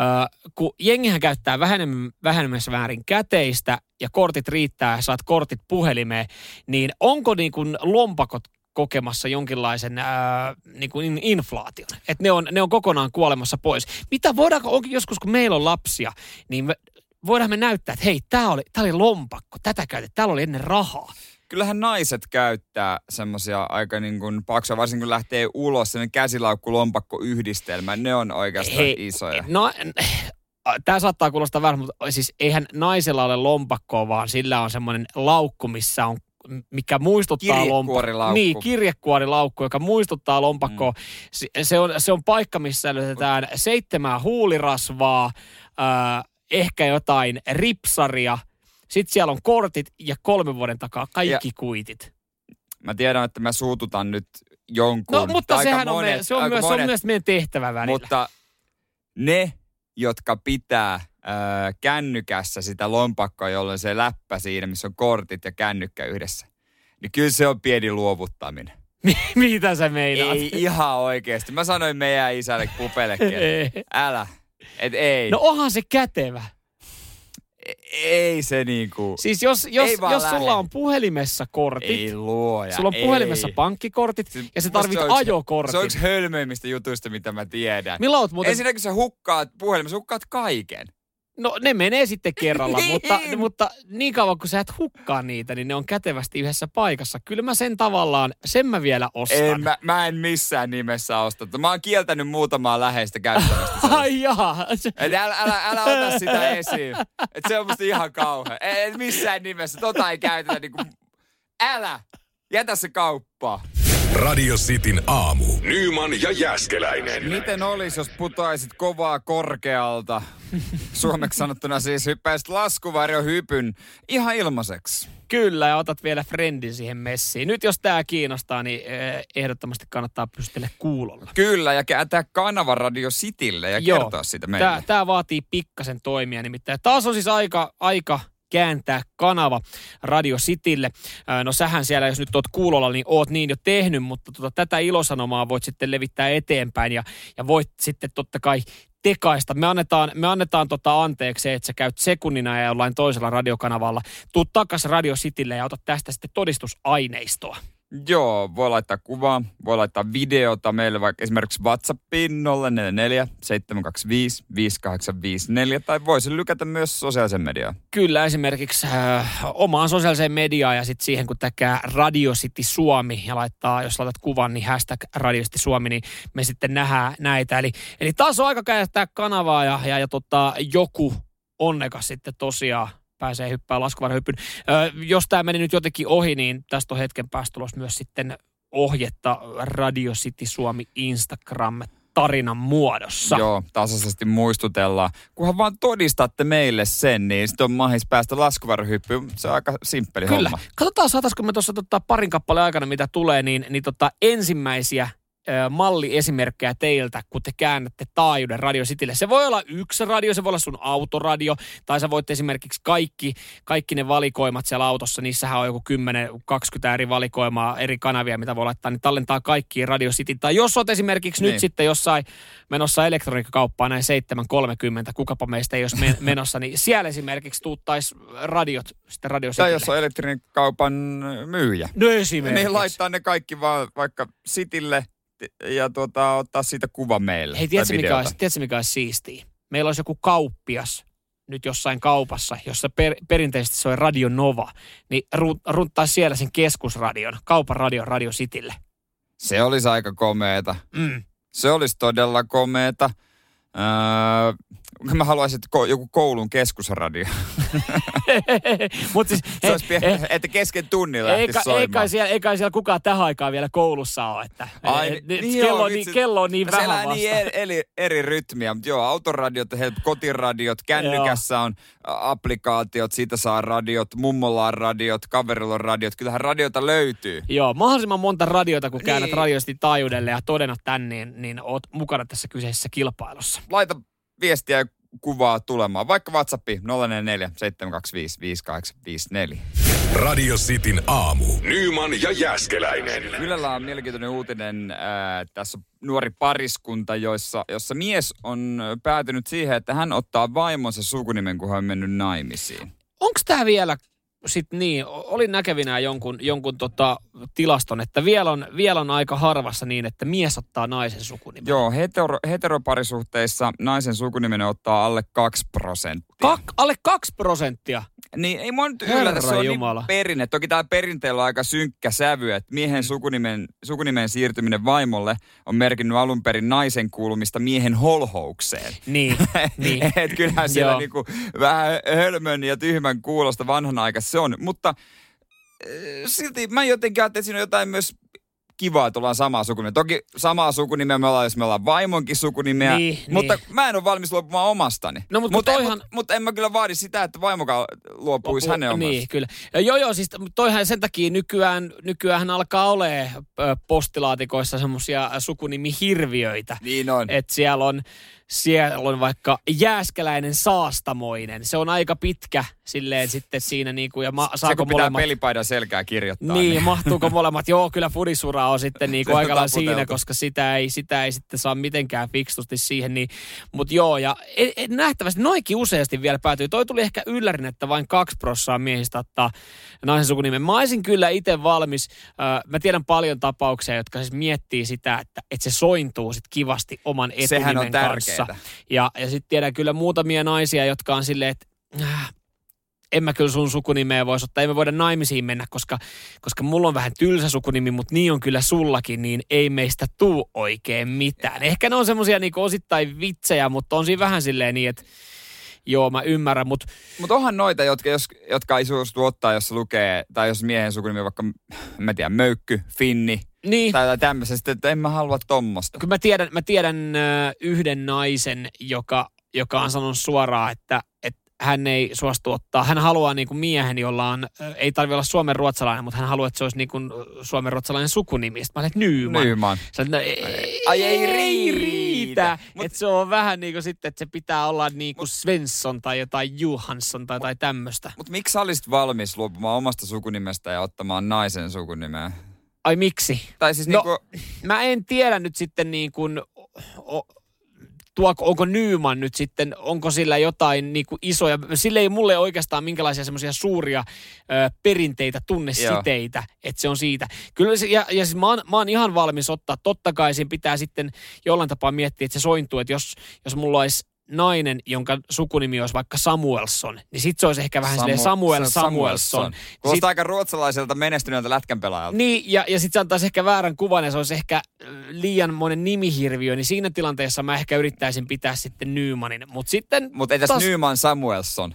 [SPEAKER 3] öö, kun jengihän käyttää vähemmän, vähemmän väärin käteistä ja kortit riittää, saat kortit puhelimeen, niin onko niin kuin lompakot kokemassa jonkinlaisen ää, niin kuin inflaation. Että ne on, ne on kokonaan kuolemassa pois. Mitä voidaanko, onkin joskus kun meillä on lapsia, niin me, voidaan me näyttää, että hei, tämä oli, tää oli lompakko, tätä käytetään, täällä oli ennen rahaa.
[SPEAKER 2] Kyllähän naiset käyttää semmoisia aika niin kuin paksuja, varsinkin kun lähtee ulos, sellainen käsilaukku, lompakko, yhdistelmä, ne on oikeastaan hei, isoja.
[SPEAKER 3] No, tämä saattaa kuulostaa vähän, mutta siis eihän naisella ole lompakkoa, vaan sillä on semmoinen laukku, missä on mikä muistuttaa lompakkoa. Niin, kirjekuorilaukku, joka muistuttaa lompakkoa. Mm. Se, se, on, se on paikka, missä säilytetään seitsemää huulirasvaa, äh, ehkä jotain ripsaria. Sitten siellä on kortit ja kolmen vuoden takaa kaikki ja, kuitit.
[SPEAKER 2] Mä tiedän, että mä suututan nyt jonkun.
[SPEAKER 3] No, mutta sehän monet, on, me, se on, myös, monet, se on myös meidän tehtävä välillä.
[SPEAKER 2] Mutta ne, jotka pitää öö, kännykässä sitä lompakkoa, jolloin se läppä siinä, missä on kortit ja kännykkä yhdessä. Niin kyllä se on pieni luovuttaminen.
[SPEAKER 3] Mitä sä meinaat?
[SPEAKER 2] Ei ihan oikeasti. Mä sanoin meidän isälle pupellekin, älä. Et ei.
[SPEAKER 3] No onhan se kätevä.
[SPEAKER 2] E, ei se niinku...
[SPEAKER 3] Siis jos, jos, jos sulla on puhelimessa kortit.
[SPEAKER 2] Ei luoja,
[SPEAKER 3] Sulla on ei. puhelimessa pankkikortit siis, ja sä tarvit se ajokortit.
[SPEAKER 2] Se on yksi hölmöimmistä jutuista, mitä mä tiedän.
[SPEAKER 3] Milloin muuten...
[SPEAKER 2] Ensinnäkin sä hukkaat puhelimessa, hukkaat kaiken.
[SPEAKER 3] No ne menee sitten kerralla, niin. mutta, mutta niin kauan kun sä et hukkaa niitä, niin ne on kätevästi yhdessä paikassa. Kyllä mä sen tavallaan, sen mä vielä ostan.
[SPEAKER 2] En, mä, mä en missään nimessä osta. Mä oon kieltänyt muutamaa läheistä käyttämästä.
[SPEAKER 3] Ai jaa.
[SPEAKER 2] Et älä, älä, älä ota sitä esiin. Et se on musta ihan kauhea. En missään nimessä. Tota ei käytetä niinku, älä. Jätä se kauppaa.
[SPEAKER 1] Radio Cityn aamu. Nyman ja Jäskeläinen.
[SPEAKER 2] Miten olisi, jos putaisit kovaa korkealta? Suomeksi sanottuna siis hyppäisit laskuvarjohypyn ihan ilmaiseksi.
[SPEAKER 3] Kyllä, ja otat vielä friendin siihen messiin. Nyt jos tämä kiinnostaa, niin eh, ehdottomasti kannattaa pystytellä kuulolla.
[SPEAKER 2] Kyllä, ja kääntää kanava Radio Citylle ja
[SPEAKER 3] Joo.
[SPEAKER 2] kertoa siitä meille.
[SPEAKER 3] Tämä vaatii pikkasen toimia nimittäin. Taas on siis aika, aika kääntää kanava Radio Citylle. Ää, No sähän siellä, jos nyt oot kuulolla, niin oot niin jo tehnyt, mutta tota, tätä ilosanomaa voit sitten levittää eteenpäin ja, ja voit sitten totta kai tekaista. Me annetaan, me annetaan tota anteeksi, että sä käyt sekunnina ja jollain toisella radiokanavalla. Tuu takas Radio Citylle ja ota tästä sitten todistusaineistoa.
[SPEAKER 2] Joo, voi laittaa kuvaa, voi laittaa videota meille vaikka esimerkiksi WhatsAppiin 044 725 5854 tai voisi lykätä myös sosiaalisen mediaan.
[SPEAKER 3] Kyllä esimerkiksi äh, omaan sosiaaliseen mediaan ja sitten siihen kun täkää Radio City Suomi ja laittaa, jos laitat kuvan, niin hashtag Radio City Suomi, niin me sitten nähdään näitä. Eli, eli taas on aika käyttää kanavaa ja, ja, ja tota, joku onnekas sitten tosiaan pääsee hyppää laskuvarjohyppyn. Jos tämä meni nyt jotenkin ohi, niin tästä on hetken päästä tulossa myös sitten ohjetta Radio City Suomi Instagram tarinan muodossa.
[SPEAKER 2] Joo, tasaisesti muistutellaan. Kunhan vaan todistatte meille sen, niin sitten on mahis päästä laskuvarjohyppyyn. Se on aika simppeli
[SPEAKER 3] Kyllä.
[SPEAKER 2] homma.
[SPEAKER 3] Katsotaan, saataisiko me tuossa tota, parin kappaleen aikana, mitä tulee, niin, niin tota, ensimmäisiä malliesimerkkejä teiltä, kun te käännätte taajuuden Radio Citylle. Se voi olla yksi radio, se voi olla sun autoradio, tai sä voit esimerkiksi kaikki, kaikki ne valikoimat siellä autossa, niissähän on joku 10-20 eri valikoimaa, eri kanavia, mitä voi laittaa, niin tallentaa kaikkiin Radio City. Tai jos oot esimerkiksi
[SPEAKER 2] Niin.
[SPEAKER 3] nyt sitten jossain menossa elektroniikkakauppaan näin 7.30, kukapa meistä ei olisi men- menossa, niin siellä esimerkiksi tuuttaisi radiot sitten Radio Citylle.
[SPEAKER 2] Tai jos on elektroniikkaupan myyjä.
[SPEAKER 3] No esimerkiksi.
[SPEAKER 2] Niin laittaa ne kaikki vaan vaikka Citylle ja tuota, ottaa siitä kuva meille.
[SPEAKER 3] Hei, tiedätkö mikä, olisi, tiedätkö mikä olisi siistiä? Meillä olisi joku kauppias nyt jossain kaupassa, jossa per, perinteisesti se on Radio Nova, niin ru, runttaa siellä sen keskusradion, kaupan radion Radio Citylle.
[SPEAKER 2] Se olisi aika komeeta.
[SPEAKER 3] Mm.
[SPEAKER 2] Se olisi todella komeeta. Öö, mä haluaisin, että ko- joku koulun keskusradio.
[SPEAKER 3] Mutta siis,
[SPEAKER 2] Se olisi pie-
[SPEAKER 3] eh,
[SPEAKER 2] että kesken tunnin lähtisi
[SPEAKER 3] ei,
[SPEAKER 2] soimaan.
[SPEAKER 3] kai siellä, ei kai siellä kukaan tähän aikaan vielä koulussa ole. Että,
[SPEAKER 2] Ai,
[SPEAKER 3] eh,
[SPEAKER 2] niin, joo,
[SPEAKER 3] kello, on niin, kello on niin vähän
[SPEAKER 2] siellä
[SPEAKER 3] vasta.
[SPEAKER 2] niin eri, eri, eri rytmiä, mutta joo, autoradiot, kotiradiot, kännykässä on applikaatiot, siitä saa radiot, mummolla on radiot, kaverilla on radiot, kyllähän radioita löytyy.
[SPEAKER 3] Joo, mahdollisimman monta radiota, kun käännät
[SPEAKER 2] Niin.
[SPEAKER 3] radioisesti taajuudelle ja todennat tän, niin, niin oot mukana tässä kyseisessä kilpailussa.
[SPEAKER 2] Laita viestiä ja kuvaa tulemaan, vaikka WhatsAppi 044 725 5854.
[SPEAKER 1] Radio Cityn aamu. Nyman ja Jäskeläinen.
[SPEAKER 2] Ylellä on mielenkiintoinen uutinen. Ää, tässä on nuori pariskunta, joissa, jossa mies on päätynyt siihen, että hän ottaa vaimonsa sukunimen, kun hän on mennyt naimisiin.
[SPEAKER 3] Onko tämä vielä sit niin, olin näkevinään jonkun, jonkun tota tilaston, että vielä on, vielä on aika harvassa niin, että mies ottaa naisen sukunimen.
[SPEAKER 2] Joo, hetero, heteroparisuhteissa naisen sukunimen ottaa alle 2 prosenttia.
[SPEAKER 3] Kak, alle kaksi prosenttia.
[SPEAKER 2] Niin ei mua nyt yllätä, se on
[SPEAKER 3] Jumala.
[SPEAKER 2] niin perinne. Toki tämä perinteellä on aika synkkä sävy, että miehen sukunimen, sukunimen siirtyminen vaimolle on merkinnyt alun perin naisen kuulumista miehen holhoukseen.
[SPEAKER 3] Niin, niin.
[SPEAKER 2] Et kyllähän siellä niinku vähän hölmön ja tyhmän kuulosta vanhan aika se on. Mutta äh, silti mä jotenkin ajattelin, että siinä on jotain myös kivaa, että ollaan samaa sukunimeä. Toki samaa sukunimeä me ollaan, jos me ollaan vaimonkin sukunimeä.
[SPEAKER 3] Niin,
[SPEAKER 2] mutta
[SPEAKER 3] niin.
[SPEAKER 2] mä en ole valmis luopumaan omastani.
[SPEAKER 3] No, mutta
[SPEAKER 2] mutta,
[SPEAKER 3] toihan-
[SPEAKER 2] en, mutta, mutta en mä kyllä vaadi sitä, että vaimokaan luopuisi hänen omasta.
[SPEAKER 3] Niin, kyllä. Joo, joo, siis toihan sen takia nykyään, nykyään alkaa olemaan ö, postilaatikoissa semmoisia sukunimihirviöitä.
[SPEAKER 2] Niin on.
[SPEAKER 3] Että siellä on, siellä on vaikka jääskeläinen saastamoinen. Se on aika pitkä silleen sitten siinä niinku, ja ma,
[SPEAKER 2] se
[SPEAKER 3] saako
[SPEAKER 2] kun pitää
[SPEAKER 3] molemmat...
[SPEAKER 2] pelipaidan selkää kirjoittaa.
[SPEAKER 3] Niin, mahtuuko molemmat? Joo, kyllä fudisura on sitten niin
[SPEAKER 2] Se
[SPEAKER 3] kuin aika siinä, koska sitä ei, sitä ei sitten saa mitenkään fikstusti siihen. Niin, Mutta joo, ja e, e, nähtävästi noikin useasti vielä päätyy. Toi tuli ehkä yllärin, että vain kaksi prossaa miehistä ottaa naisen sukunimen. Mä olisin kyllä itse valmis. Ö, mä tiedän paljon tapauksia, jotka siis miettii sitä, että, että se sointuu sit kivasti oman etunimen
[SPEAKER 2] Sehän on
[SPEAKER 3] kanssa. Ja, ja sitten tiedän kyllä muutamia naisia, jotka on silleen, että äh, en mä kyllä sun sukunimeä voisi ottaa, ei me voida naimisiin mennä, koska, koska mulla on vähän tylsä sukunimi, mutta niin on kyllä sullakin, niin ei meistä tuu oikein mitään. Ehkä ne on semmoisia niin osittain vitsejä, mutta on siinä vähän silleen niin, että joo, mä ymmärrän, mutta
[SPEAKER 2] Mutta onhan noita, jotka, jos, jotka ei suostu ottaa, jos lukee, tai jos miehen sukunimi on vaikka, mä tiedä, möykky, finni,
[SPEAKER 3] niin,
[SPEAKER 2] tai, tai tämmöisestä, että en mä halua tommosta.
[SPEAKER 3] kyllä mä tiedän, mä tiedän yhden naisen, joka, joka on sanonut suoraan, että, että hän ei suostu ottaa. Hän haluaa niin kuin miehen, jolla on, ei tarvitse olla suomen ruotsalainen, mutta hän haluaa, että se olisi niin kuin suomen ruotsalainen sukunimi. Sitten mä olin, että Nyman.
[SPEAKER 2] Nyman.
[SPEAKER 3] Sä, no, ei,
[SPEAKER 2] Ai, ei
[SPEAKER 3] riitä.
[SPEAKER 2] Riitä. Mut-
[SPEAKER 3] Että se on vähän niin kuin sitten, että se pitää olla niin kuin Svensson tai jotain Johansson tai jotain tämmöistä.
[SPEAKER 2] Mutta miksi sä olisit valmis luopumaan omasta sukunimestä ja ottamaan naisen sukunimeä?
[SPEAKER 3] Ai miksi?
[SPEAKER 2] Tai siis
[SPEAKER 3] No,
[SPEAKER 2] niinku,
[SPEAKER 3] Mä en tiedä nyt sitten niin kuin, o, tuoko, onko Nyman nyt sitten, onko sillä jotain niin kuin isoja, sillä ei mulle oikeastaan minkälaisia semmoisia suuria ö, perinteitä, tunnesiteitä, että se on siitä. Kyllä se, ja, ja siis mä oon, mä oon ihan valmis ottaa, totta kai siinä pitää sitten jollain tapaa miettiä, että se sointuu, että jos, jos mulla olisi nainen, jonka sukunimi olisi vaikka Samuelson, niin sit se olisi ehkä vähän silleen Samuel
[SPEAKER 2] se-
[SPEAKER 3] Samuelson.
[SPEAKER 2] Kuulostaa
[SPEAKER 3] Sit-
[SPEAKER 2] aika ruotsalaiselta menestyneeltä lätkänpelaajalta.
[SPEAKER 3] niin, ja, ja sitten se antaisi ehkä väärän kuvan ja se olisi ehkä liian monen nimihirviö, niin siinä tilanteessa mä ehkä yrittäisin pitää sitten Nymanin. Mutta sitten...
[SPEAKER 2] Mutta entäs
[SPEAKER 3] taas-
[SPEAKER 2] Nyman Samuelson?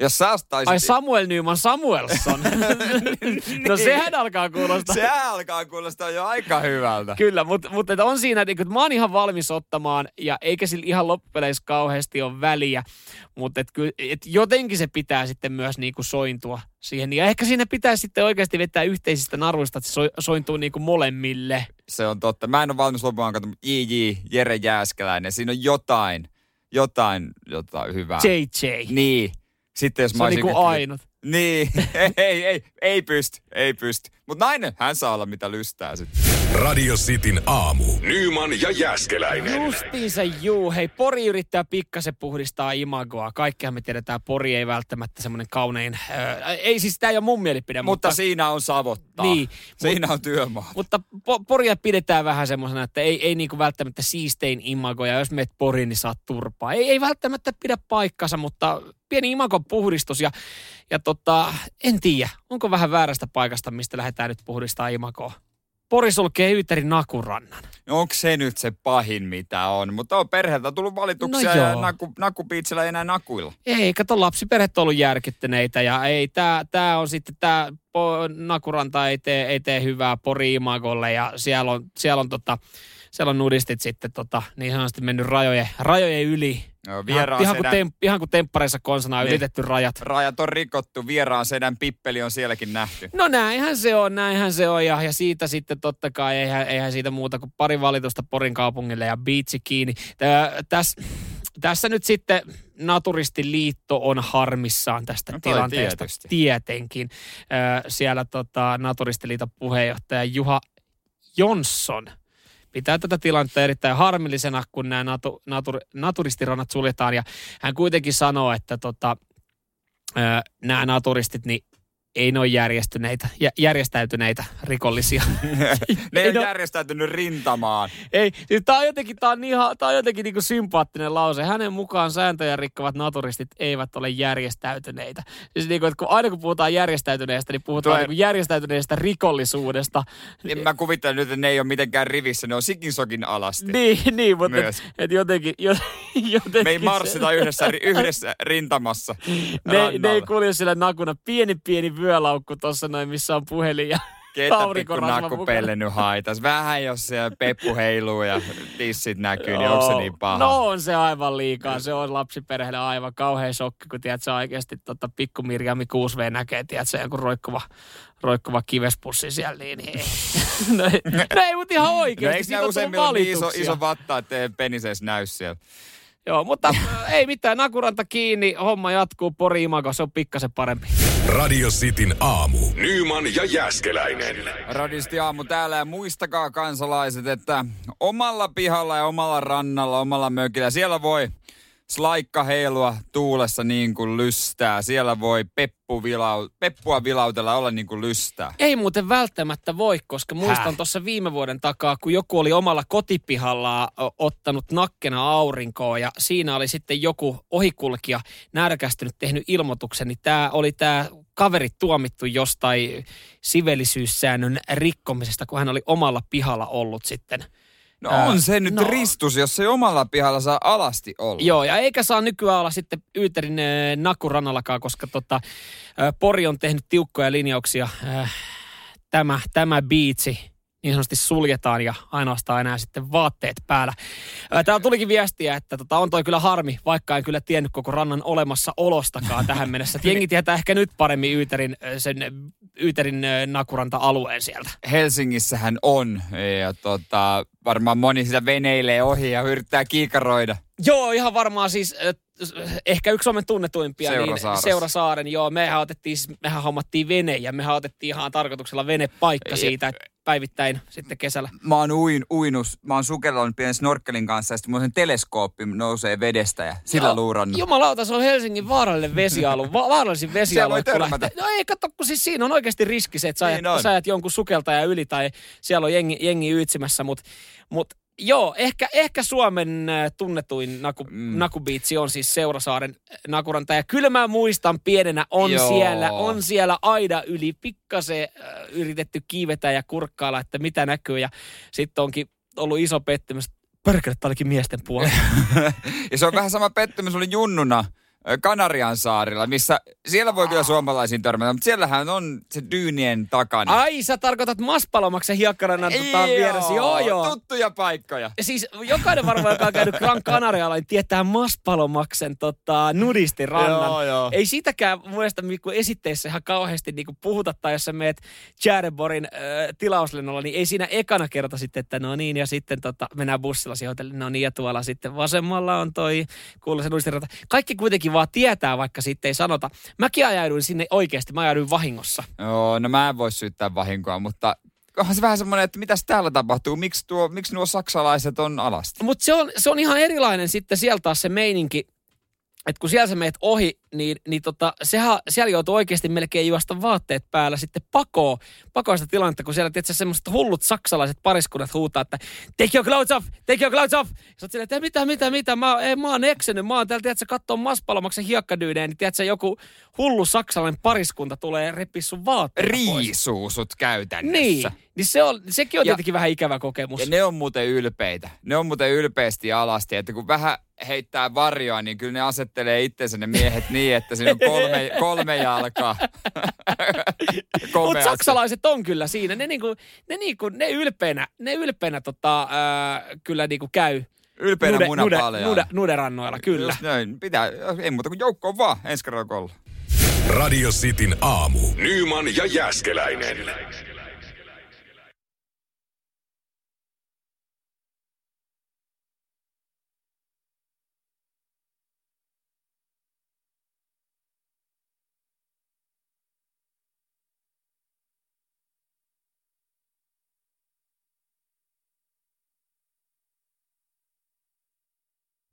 [SPEAKER 2] Jos sä ostaisit...
[SPEAKER 3] Ai Samuel Nyman Samuelson. no sehän alkaa kuulostaa.
[SPEAKER 2] Se alkaa kuulostaa jo aika hyvältä.
[SPEAKER 3] Kyllä, mutta mut, on siinä, niin mä oon ihan valmis ottamaan, ja eikä sillä ihan loppupeleissä kauheasti ole väliä, mutta et, et jotenkin se pitää sitten myös niinku sointua siihen. Ja ehkä siinä pitää sitten oikeasti vetää yhteisistä naruista, että se so, sointuu niinku molemmille.
[SPEAKER 2] Se on totta. Mä en ole valmis luopumaan, kato, JJ, Jere Jääskeläinen. Siinä on jotain, jotain, jotain hyvää.
[SPEAKER 3] JJ.
[SPEAKER 2] Niin. Sitten jos
[SPEAKER 3] Se
[SPEAKER 2] mä
[SPEAKER 3] on
[SPEAKER 2] olisin
[SPEAKER 3] niinku ainut.
[SPEAKER 2] Niin, ei, ei, ei, ei pysty, ei pysty. Mutta nainen, hän saa olla mitä lystää sitten.
[SPEAKER 1] Radio Cityn aamu. Nyman ja Jäskeläinen.
[SPEAKER 3] Justiinsa juu. Hei, Pori yrittää pikkasen puhdistaa imagoa. Kaikkihan me tiedetään, Pori ei välttämättä semmoinen kaunein... Äh, ei siis, tämä ei ole mun mielipide,
[SPEAKER 2] Mutta,
[SPEAKER 3] mutta...
[SPEAKER 2] siinä on savottaa.
[SPEAKER 3] Niin,
[SPEAKER 2] Siinä on työmaa.
[SPEAKER 3] Mutta po- Poria pidetään vähän semmoisena, että ei, ei niinku välttämättä siistein imago, ja jos meet Poriin, niin saat turpaa. Ei, ei välttämättä pidä paikkansa, mutta pieni imagon puhdistus, ja, ja tota, en tiedä, onko vähän väärästä paikasta, mistä lähdetään nyt puhdistaa imagoa. Pori sulkee Yyterin nakurannan.
[SPEAKER 2] No onko se nyt se pahin, mitä on? Mutta on perheeltä tullut valituksia
[SPEAKER 3] No
[SPEAKER 2] ja naku, nakupiitsillä ei enää nakuilla.
[SPEAKER 3] Ei, kato lapsiperheet on ollut järkyttyneitä ja ei, tää, tää on sitten tää po- Nakuranta ei tee, ei tee hyvää Pori ja siellä on, siellä on tota, siellä on nudistit sitten tota, niin sanotusti mennyt rajojen, rajojen yli. Ihan,
[SPEAKER 2] vieraan
[SPEAKER 3] ihan, kuin
[SPEAKER 2] sedän,
[SPEAKER 3] tem, ihan kuin temppareissa konsana on
[SPEAKER 2] Niin.
[SPEAKER 3] ylitetty rajat.
[SPEAKER 2] rajat on rikottu, vieraan sedän pippeli on sielläkin nähty.
[SPEAKER 3] No näinhän se on, näinhän se on ja, ja siitä sitten totta kai eihän, eihän siitä muuta kuin pari valitusta Porin kaupungille ja biitsi kiinni. Tää, täs, tässä nyt sitten Naturistiliitto on harmissaan tästä
[SPEAKER 2] No
[SPEAKER 3] tilanteesta.
[SPEAKER 2] tietysti.
[SPEAKER 3] Tietenkin. Ö, siellä tota, Naturistiliiton puheenjohtaja Juha Jonsson pitää tätä tilannetta erittäin harmillisena, kun nämä natu, natur, naturistirannat suljetaan. Ja hän kuitenkin sanoo, että tota, nämä naturistit, niin ei ne ole järjestyneitä, jä, järjestäytyneitä rikollisia.
[SPEAKER 2] ne ei ole järjestäytynyt rintamaan.
[SPEAKER 3] ei, siis tää on jotenkin, tää on, ihan, tää on jotenkin niinku sympaattinen lause. Hänen mukaan sääntöjä rikkovat naturistit eivät ole järjestäytyneitä. Siis niinku, että kun, aina kun puhutaan järjestäytyneestä, niin puhutaan
[SPEAKER 2] Tulee-
[SPEAKER 3] niinku järjestäytyneestä rikollisuudesta.
[SPEAKER 2] En mä kuvittelen nyt, että ne ei ole mitenkään rivissä, ne on sikin sokin alasti.
[SPEAKER 3] Niin, niin mutta et, et jotenkin, jo, jotenkin
[SPEAKER 2] Me ei marssita yhdessä, yhdessä rintamassa
[SPEAKER 3] ne, ne ei kulje sillä nakuna. Pieni pieni vyölaukku tuossa noin, missä on puhelin ja
[SPEAKER 2] Ketä pikku nakkupelle nyt haitas. Vähän jos siellä peppu heiluu ja tissit näkyy, niin onko se niin paha?
[SPEAKER 3] No on se aivan liikaa. Se on lapsiperheelle aivan kauhean shokki, kun tiedät, se oikeasti tota, pikku Mirjami 6V näkee, tiedät, se joku roikkuva, roikkuva kivespussi siellä, niin, ei. no, ei, no ei, mutta ihan
[SPEAKER 2] No
[SPEAKER 3] oikeasti.
[SPEAKER 2] eikö ne
[SPEAKER 3] on
[SPEAKER 2] useimmilla niin iso, iso vatta, että ei peniseis näy siellä?
[SPEAKER 3] Joo, mutta ei mitään, nakuranta kiinni, homma jatkuu, Pori Imago, se on pikkasen parempi.
[SPEAKER 1] Radio Cityn aamu. Nyman ja Jäskeläinen.
[SPEAKER 2] Radisti aamu täällä ja muistakaa kansalaiset, että omalla pihalla ja omalla rannalla, omalla mökillä, siellä voi slaikka heilua tuulessa niin kuin lystää. Siellä voi peppu vilau, peppua vilautella olla niin kuin lystää.
[SPEAKER 3] Ei muuten välttämättä voi, koska muistan tuossa viime vuoden takaa, kun joku oli omalla kotipihalla ottanut nakkena aurinkoa ja siinä oli sitten joku ohikulkija närkästynyt tehnyt ilmoituksen, niin tämä oli tämä kaveri tuomittu jostain sivellisyyssäännön rikkomisesta, kun hän oli omalla pihalla ollut sitten
[SPEAKER 2] No
[SPEAKER 3] Ää,
[SPEAKER 2] on se nyt
[SPEAKER 3] no.
[SPEAKER 2] ristus, jos ei omalla pihalla saa alasti olla.
[SPEAKER 3] Joo, ja eikä saa nykyään olla sitten Yyterin äh, Nakurannallakaan, koska tota, äh, Pori on tehnyt tiukkoja linjauksia. Äh, tämä, tämä biitsi niin sanotusti suljetaan ja ainoastaan enää sitten vaatteet päällä. Täällä tulikin viestiä, että tota, on toi kyllä harmi, vaikka en kyllä tiennyt koko rannan olemassa olostakaan tähän mennessä. Jengi tietää ehkä nyt paremmin Yyterin, sen Yyterin Nakuranta-alueen sieltä.
[SPEAKER 2] Helsingissähän on. Ja tota, varmaan moni sitä veneilee ohi ja yrittää kiikaroida.
[SPEAKER 3] Joo, ihan varmaan siis ehkä yksi Suomen tunnetuimpia. Niin
[SPEAKER 2] Seurasaaressa.
[SPEAKER 3] Seurasaaren, joo. Mehän otettiin, siis- mehän hommattiin vene ja mehän otettiin ihan tarkoituksella venepaikka siitä, että päivittäin sitten kesällä.
[SPEAKER 2] Mä oon uin, uinus, mä oon sukeltanut pienen snorkelin kanssa ja sitten mulla sen teleskooppi nousee vedestä ja sillä
[SPEAKER 3] Joo,
[SPEAKER 2] luurannut.
[SPEAKER 3] Jumalauta, se on Helsingin vaarallinen vesialue. Va- vaarallisin lähtee- No ei, kato, kun siis siinä on oikeasti riski se, että sä,
[SPEAKER 2] Niin
[SPEAKER 3] niin
[SPEAKER 2] on.
[SPEAKER 3] sä ajat jonkun sukeltaja yli tai siellä on jengi, jengi yytsimässä, mutta mut, Joo, ehkä, ehkä Suomen äh, tunnetuin naku,
[SPEAKER 2] Mm.
[SPEAKER 3] nakubiitsi on siis Seurasaaren nakuranta. Ja kyllä mä muistan pienenä, on
[SPEAKER 2] Joo.
[SPEAKER 3] siellä, on siellä aida yli pikkasen äh, yritetty kiivetä ja kurkkailla, että mitä näkyy. Ja sitten onkin ollut iso pettymys. Tää olikin miesten puoli.
[SPEAKER 2] Ja se on vähän sama pettymys oli junnuna Kanarian saarilla, missä siellä voi kyllä suomalaisiin törmätä, mutta siellähän on se dyynien takana.
[SPEAKER 3] Ai, sä tarkoitat Maspalomaksen hiekkarannan tota, vieressä. Joo, joo.
[SPEAKER 2] Tuttuja paikkoja.
[SPEAKER 3] Ja siis jokainen varmaan, joka on käynyt Gran Canarialla, niin tietää Maspalomaksen tota, nudistirannan.
[SPEAKER 2] Joo, joo.
[SPEAKER 3] Ei siitäkään muista, kun esitteissä ihan kauheasti niin puhuta, tai jos sä meet Tjäreborin äh, tilauslennolla, niin ei siinä ekana kerta sitten, että no niin, ja sitten tota, mennään bussilla siihen hotellille, no niin, ja tuolla sitten vasemmalla on toi kuuluisa nudistiranta. Kaikki kuitenkin vaan tietää, vaikka siitä ei sanota. Mäkin ajauduin sinne oikeasti, mä ajauduin vahingossa.
[SPEAKER 2] Joo, no mä en voi syyttää vahinkoa, mutta onhan se vähän semmoinen, että mitäs täällä tapahtuu, miksi, tuo, miksi nuo saksalaiset on alasti?
[SPEAKER 3] Mutta se on, se on ihan erilainen sitten sieltä taas se meininki, että kun siellä sä meet ohi, niin, niin tota, sehän, siellä joutuu oikeasti melkein juosta vaatteet päällä sitten pakoo, pakoo sitä tilannetta, kun siellä tietysti semmoiset hullut saksalaiset pariskunnat huutaa, että take your clothes off, take your clothes off. Sä oot silleen, että mitä, mitä, mitä, mä, ei, mä oon eksynyt, mä oon täällä, tiedätkö, kattoo Maspalomaksen hiekkadyyneen, niin tiedätkö, joku hullu saksalainen pariskunta tulee repiä sun vaatteet pois.
[SPEAKER 2] Riisuu sut käytännössä.
[SPEAKER 3] Niin, niin se on, sekin on
[SPEAKER 2] Ja-
[SPEAKER 3] tietenkin vähän ikävä kokemus.
[SPEAKER 2] Ja ne on muuten ylpeitä. Ne on muuten ylpeästi alasti, että kun vähän heittää varjoa, niin kyllä ne asettelee itsensä ne miehet niin, että siinä on kolme, kolme jalkaa.
[SPEAKER 3] Mutta saksalaiset on kyllä siinä. Ne, niinku, ne, niinku, ne ylpeänä, ne ylpeänä tota, ää, kyllä niinku käy
[SPEAKER 2] Ylpeänä
[SPEAKER 3] nude, nude, nude, nuderannoilla, kyllä.
[SPEAKER 2] Just näin. Pitää, ei muuta kuin joukkoon vaan ensi kerralla.
[SPEAKER 1] Radio Cityn aamu. Nyman ja Jäskeläinen.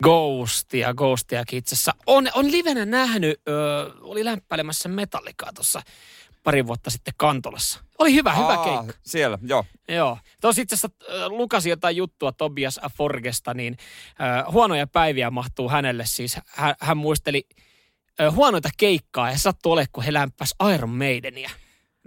[SPEAKER 3] Ghostia, Ghostiakin itse asiassa. On, on livenä nähnyt, ö, oli lämpäilemässä metallikaa tuossa pari vuotta sitten Kantolassa. Oli hyvä, hyvä
[SPEAKER 2] Aa,
[SPEAKER 3] keikka.
[SPEAKER 2] Siellä, joo.
[SPEAKER 3] Joo. Tuossa itse asiassa äh, lukasin jotain juttua Tobias Forgesta, niin äh, huonoja päiviä mahtuu hänelle. Siis hän, hän muisteli äh, huonoita keikkaa ja sattuu ole, kun he lämpäs Iron Maideniä.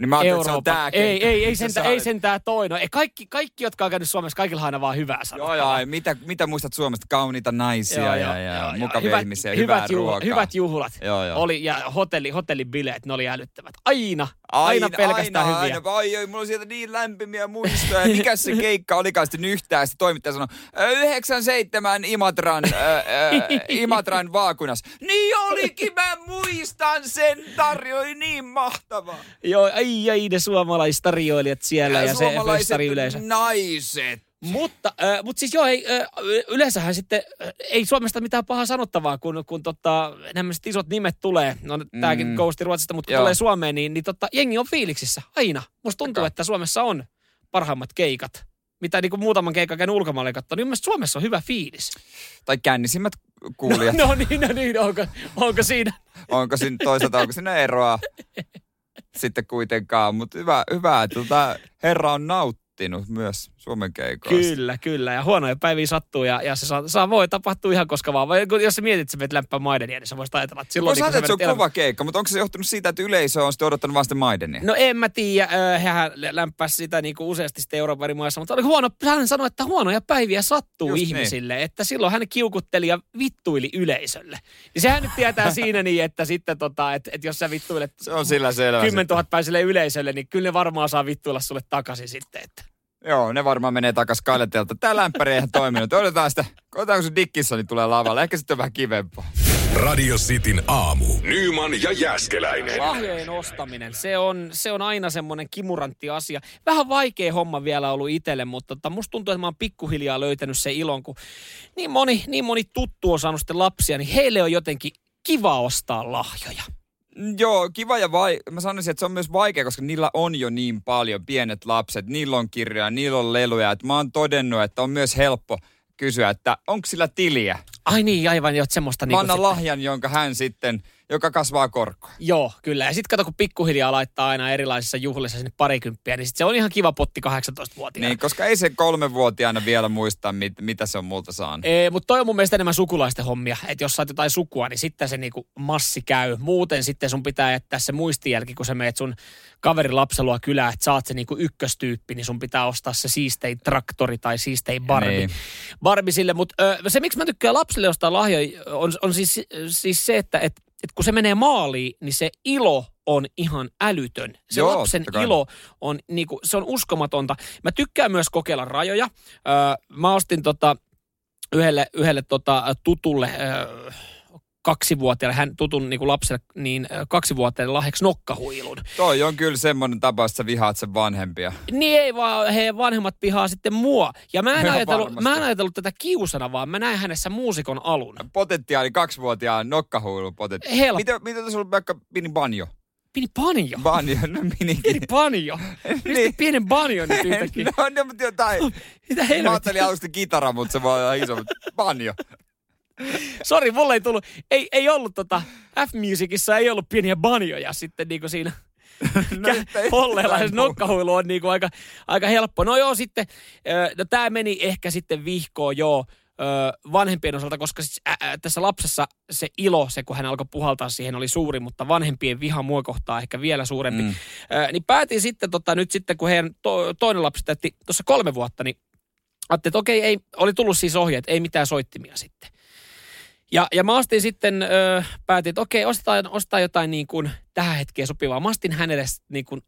[SPEAKER 2] Niin mä ajattelin, että se on tää
[SPEAKER 3] ei, ei, ei,
[SPEAKER 2] Se
[SPEAKER 3] sentään,
[SPEAKER 2] saa-
[SPEAKER 3] ei sentään toi. No, ei, kaikki, kaikki, jotka on käynyt Suomessa, kaikilla on aina vaan hyvää
[SPEAKER 2] Joo,
[SPEAKER 3] sanottavaa.
[SPEAKER 2] joo, ai, mitä, mitä muistat Suomesta? Kauniita naisia
[SPEAKER 3] Joo,
[SPEAKER 2] ja,
[SPEAKER 3] joo,
[SPEAKER 2] ja,
[SPEAKER 3] joo, joo.
[SPEAKER 2] mukavia
[SPEAKER 3] Hyvät-
[SPEAKER 2] ihmisiä,
[SPEAKER 3] hyvät
[SPEAKER 2] hyvää
[SPEAKER 3] juhla-
[SPEAKER 2] ruokaa.
[SPEAKER 3] Hyvät juhlat.
[SPEAKER 2] Joo, joo.
[SPEAKER 3] Oli, ja hotelli, hotellibileet, ne oli älyttävät. Aina, aina, pelkästään
[SPEAKER 2] aina,
[SPEAKER 3] hyviä.
[SPEAKER 2] Aina, ai, ai, mulla on sieltä niin lämpimiä muistoja. Ja Mikä se keikka olikaan sitten yhtään? Sitten toimittaja sanoi, "Ö, 97 Imatran, äh, äh, Imatran vaakunas. Niin olikin, mä muistan sen. Tarjo oli niin mahtavaa.
[SPEAKER 3] Joo, ai, ai, ne suomalaistarjoilijat siellä ja, se
[SPEAKER 2] suomalaiset
[SPEAKER 3] festariyleisö.
[SPEAKER 2] naiset.
[SPEAKER 3] Mutta, äh, mutta siis joo, ei, äh, yleensähän sitten äh, ei Suomesta mitään pahaa sanottavaa, kun, kun tota, nämä isot nimet tulee. No mm. tämäkin Ghosti Ruotsista, mutta kun
[SPEAKER 2] Joo.
[SPEAKER 3] tulee Suomeen, niin, niin tota, jengi on fiiliksissä aina. Musta tuntuu,
[SPEAKER 2] Taka.
[SPEAKER 3] että Suomessa on parhaimmat keikat. Mitä niin kuin muutaman keikan käynyt ulkomaille katsoa, niin mielestäni Suomessa on hyvä fiilis.
[SPEAKER 2] Tai kännisimmät kuulijat.
[SPEAKER 3] No niin, no niin, onko, onko siinä?
[SPEAKER 2] Onko siinä toisaalta, onko siinä eroa sitten kuitenkaan. Mutta hyvä, hyvä että tota, herra on nauttinut myös Suomen keikoista.
[SPEAKER 3] Kyllä, kyllä. Ja huonoja päiviä sattuu ja, ja se saa, saa, voi tapahtua ihan koska vaan. Vai jos sä mietit, että sä menet lämpää Maidenia, niin sä voisit ajatella, että silloin...
[SPEAKER 2] Voisi
[SPEAKER 3] niin
[SPEAKER 2] ajatella, että se on
[SPEAKER 3] menet
[SPEAKER 2] kova keikka, mutta onko se johtunut siitä, että yleisö on sitten odottanut vasta Maidenia?
[SPEAKER 3] No en mä tiedä, äh, hän lämpäsi sitä niin kuin useasti sitten Euroopan eri maissa, mutta oli huono, hän sanoi, että huonoja päiviä sattuu
[SPEAKER 2] Just
[SPEAKER 3] ihmisille, että silloin hän kiukutteli ja vittuili yleisölle. Niin sehän nyt tietää siinä niin, että sitten tota, että, että jos sä vittuilet
[SPEAKER 2] Se on sillä selvä.
[SPEAKER 3] 10 000 päiselle yleisölle, niin kyllä ne varmaan saa vittuilla sulle takaisin sitten. Että.
[SPEAKER 2] Joo, ne varmaan menee takas Kailetelta. Tää lämpäri ei ihan toiminut. Odotetaan sitä. Odotetaan, kun se Dickinsoni tulee lavalle. Ehkä sitten on vähän kivempaa.
[SPEAKER 1] Radio Cityn aamu. Nyman ja Jäskeläinen.
[SPEAKER 3] Lahjojen ostaminen, se on, se on aina semmoinen kimurantti asia. Vähän vaikea homma vielä ollut itselle, mutta tota, musta tuntuu, että mä oon pikkuhiljaa löytänyt sen ilon, kun niin moni, niin moni tuttu on saanut sitten lapsia, niin heille on jotenkin kiva ostaa lahjoja.
[SPEAKER 2] Joo, kiva ja vai... Mä sanoisin, että se on myös vaikea, koska niillä on jo niin paljon pienet lapset. Niillä on kirjoja, niillä on leluja. Et mä oon todennut, että on myös helppo kysyä, että onko sillä tiliä.
[SPEAKER 3] Ai niin, aivan jo, että semmoista
[SPEAKER 2] Mä
[SPEAKER 3] niinku
[SPEAKER 2] annan
[SPEAKER 3] sitten-
[SPEAKER 2] lahjan, jonka hän sitten, joka kasvaa korkoa.
[SPEAKER 3] Joo, kyllä. Ja sitten kato, kun pikkuhiljaa laittaa aina erilaisissa juhlissa sinne parikymppiä, niin sit se on ihan kiva potti 18-vuotiaana.
[SPEAKER 2] Niin, koska ei se kolmenvuotiaana vielä muista, mit, mitä se on multa saanut.
[SPEAKER 3] Ee, mutta toi on mun mielestä enemmän sukulaisten hommia. Että jos sä oot jotain sukua, niin sitten se niinku massi käy. Muuten sitten sun pitää jättää se muistijälki, kun sä meet sun kaverin lapselua kylään, että oot se niinku ykköstyyppi, niin sun pitää ostaa se siistein traktori tai siistein Barbie.
[SPEAKER 2] Niin.
[SPEAKER 3] Barbie sille, mutta se miksi mä tykkään lapsille ostaa lahjoja on, on siis, siis se, että et, et kun se menee maaliin, niin se ilo on ihan älytön. Se
[SPEAKER 2] Joo,
[SPEAKER 3] lapsen ilo on, niinku, se on uskomatonta. Mä tykkään myös kokeilla rajoja. Öö, mä ostin tota, yhdelle, yhdelle tota, tutulle öö, kaksivuotiaalle, hän tutun niin kuin lapselle, niin ö, kaksivuotiaalle lahjaksi nokkahuilun.
[SPEAKER 2] Toi on kyllä semmoinen tapa, että sä vihaat sen vanhempia.
[SPEAKER 3] Niin ei vaan he vanhemmat pihaa sitten mua. Ja mä en, ajatellut,
[SPEAKER 2] varmasti.
[SPEAKER 3] mä en ajatellut tätä kiusana, vaan mä näen hänessä muusikon alun.
[SPEAKER 2] Potentiaali kaksivuotiaan nokkahuilun potentiaali.
[SPEAKER 3] Helppo.
[SPEAKER 2] Mitä, mitä tässä on vaikka mini banjo?
[SPEAKER 3] Pieni banjo.
[SPEAKER 2] Banjo, no minikin.
[SPEAKER 3] Pieni banjo.
[SPEAKER 2] Niin.
[SPEAKER 3] pienen banjo nyt yhtäkkiä?
[SPEAKER 2] no, no, mutta jotain.
[SPEAKER 3] Mitä
[SPEAKER 2] Mä
[SPEAKER 3] helvettiä?
[SPEAKER 2] ajattelin alusta kitara, mutta se voi olla iso. mutta Banjo.
[SPEAKER 3] Sori, mulle ei tullut, ei, ei ollut tota, F-Musicissa ei ollut pieniä banjoja sitten niinku siinä
[SPEAKER 2] No, ei-
[SPEAKER 3] Holleella se nokkahuilu on niinku aika, aika helppo. No joo, sitten, no tämä meni ehkä sitten vihkoon joo vanhempien osalta, koska siis, ä, ä, tässä lapsessa se ilo, se kun hän alkoi puhaltaa siihen, oli suuri, mutta vanhempien viha mua kohtaa ehkä vielä suurempi.
[SPEAKER 2] Mm.
[SPEAKER 3] Ö, niin päätin sitten, tota, nyt sitten kun heidän to, toinen lapsi täytti tuossa kolme vuotta, niin ajattelin, että okei, ei, oli tullut siis ohjeet, ei mitään soittimia sitten. Ja, ja mä ostin sitten, ö, päätin, että okei, ostetaan, ostetaan jotain niin kuin tähän hetkeen sopivaa. Mä ostin hänelle niin kuin,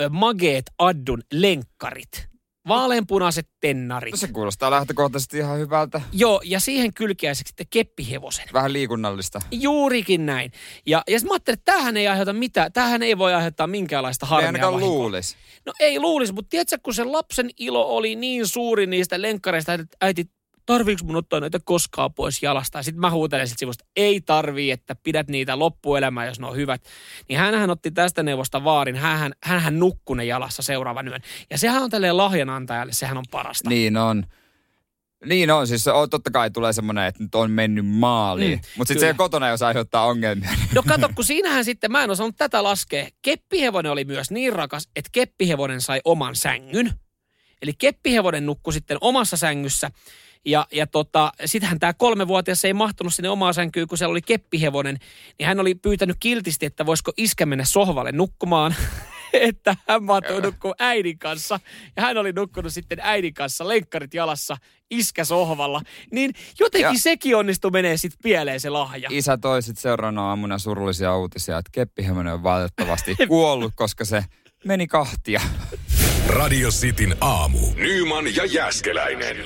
[SPEAKER 3] ö, Mageet Addun lenkkarit. Vaaleanpunaiset tennarit.
[SPEAKER 2] No se kuulostaa lähtökohtaisesti ihan hyvältä.
[SPEAKER 3] Joo, ja siihen kylkiäiseksi sitten keppihevosen.
[SPEAKER 2] Vähän liikunnallista.
[SPEAKER 3] Juurikin näin. Ja, ja sitten mä ajattelin, että tämähän ei aiheuta mitään, tämähän ei voi aiheuttaa minkäänlaista
[SPEAKER 2] Ei
[SPEAKER 3] harmia.
[SPEAKER 2] ainakaan
[SPEAKER 3] vahinkoa.
[SPEAKER 2] luulisi.
[SPEAKER 3] No ei luulisi, mutta tiedätkö, kun se lapsen ilo oli niin suuri niistä lenkkareista, että äiti, tarviiko mun ottaa näitä koskaan pois jalasta? Ja sitten mä huutelen sit sivusta, ei tarvii, että pidät niitä loppuelämää, jos ne on hyvät. Niin hänhän otti tästä neuvosta vaarin, hänhän, hänhän nukkui ne jalassa seuraavan yön. Ja sehän on tälleen lahjanantajalle, sehän on parasta.
[SPEAKER 2] Niin on. Niin on, siis on, totta kai tulee semmoinen, että nyt on mennyt maaliin.
[SPEAKER 3] Mm,
[SPEAKER 2] Mutta sitten se kotona, jos aiheuttaa ongelmia.
[SPEAKER 3] No kato, kun siinähän sitten, mä en osannut tätä laskea. Keppihevonen oli myös niin rakas, että keppihevonen sai oman sängyn. Eli keppihevonen nukkui sitten omassa sängyssä. Ja, ja tota, sitähän tämä kolmevuotias ei mahtunut sinne omaan sänkyyn, kun siellä oli keppihevonen. Niin hän oli pyytänyt kiltisti, että voisiko iskä mennä sohvalle nukkumaan. että hän mahtui nukkua äidin kanssa. Ja hän oli nukkunut sitten äidin kanssa, lenkkarit jalassa, iskä sohvalla. Niin jotenkin
[SPEAKER 2] Ja-
[SPEAKER 3] sekin onnistui menee sitten pieleen se lahja.
[SPEAKER 2] Isä toi sitten seuraavana aamuna surullisia uutisia, että keppihevonen on valitettavasti kuollut, koska se meni kahtia.
[SPEAKER 1] Radio Cityn aamu. Nyman ja Jäskeläinen.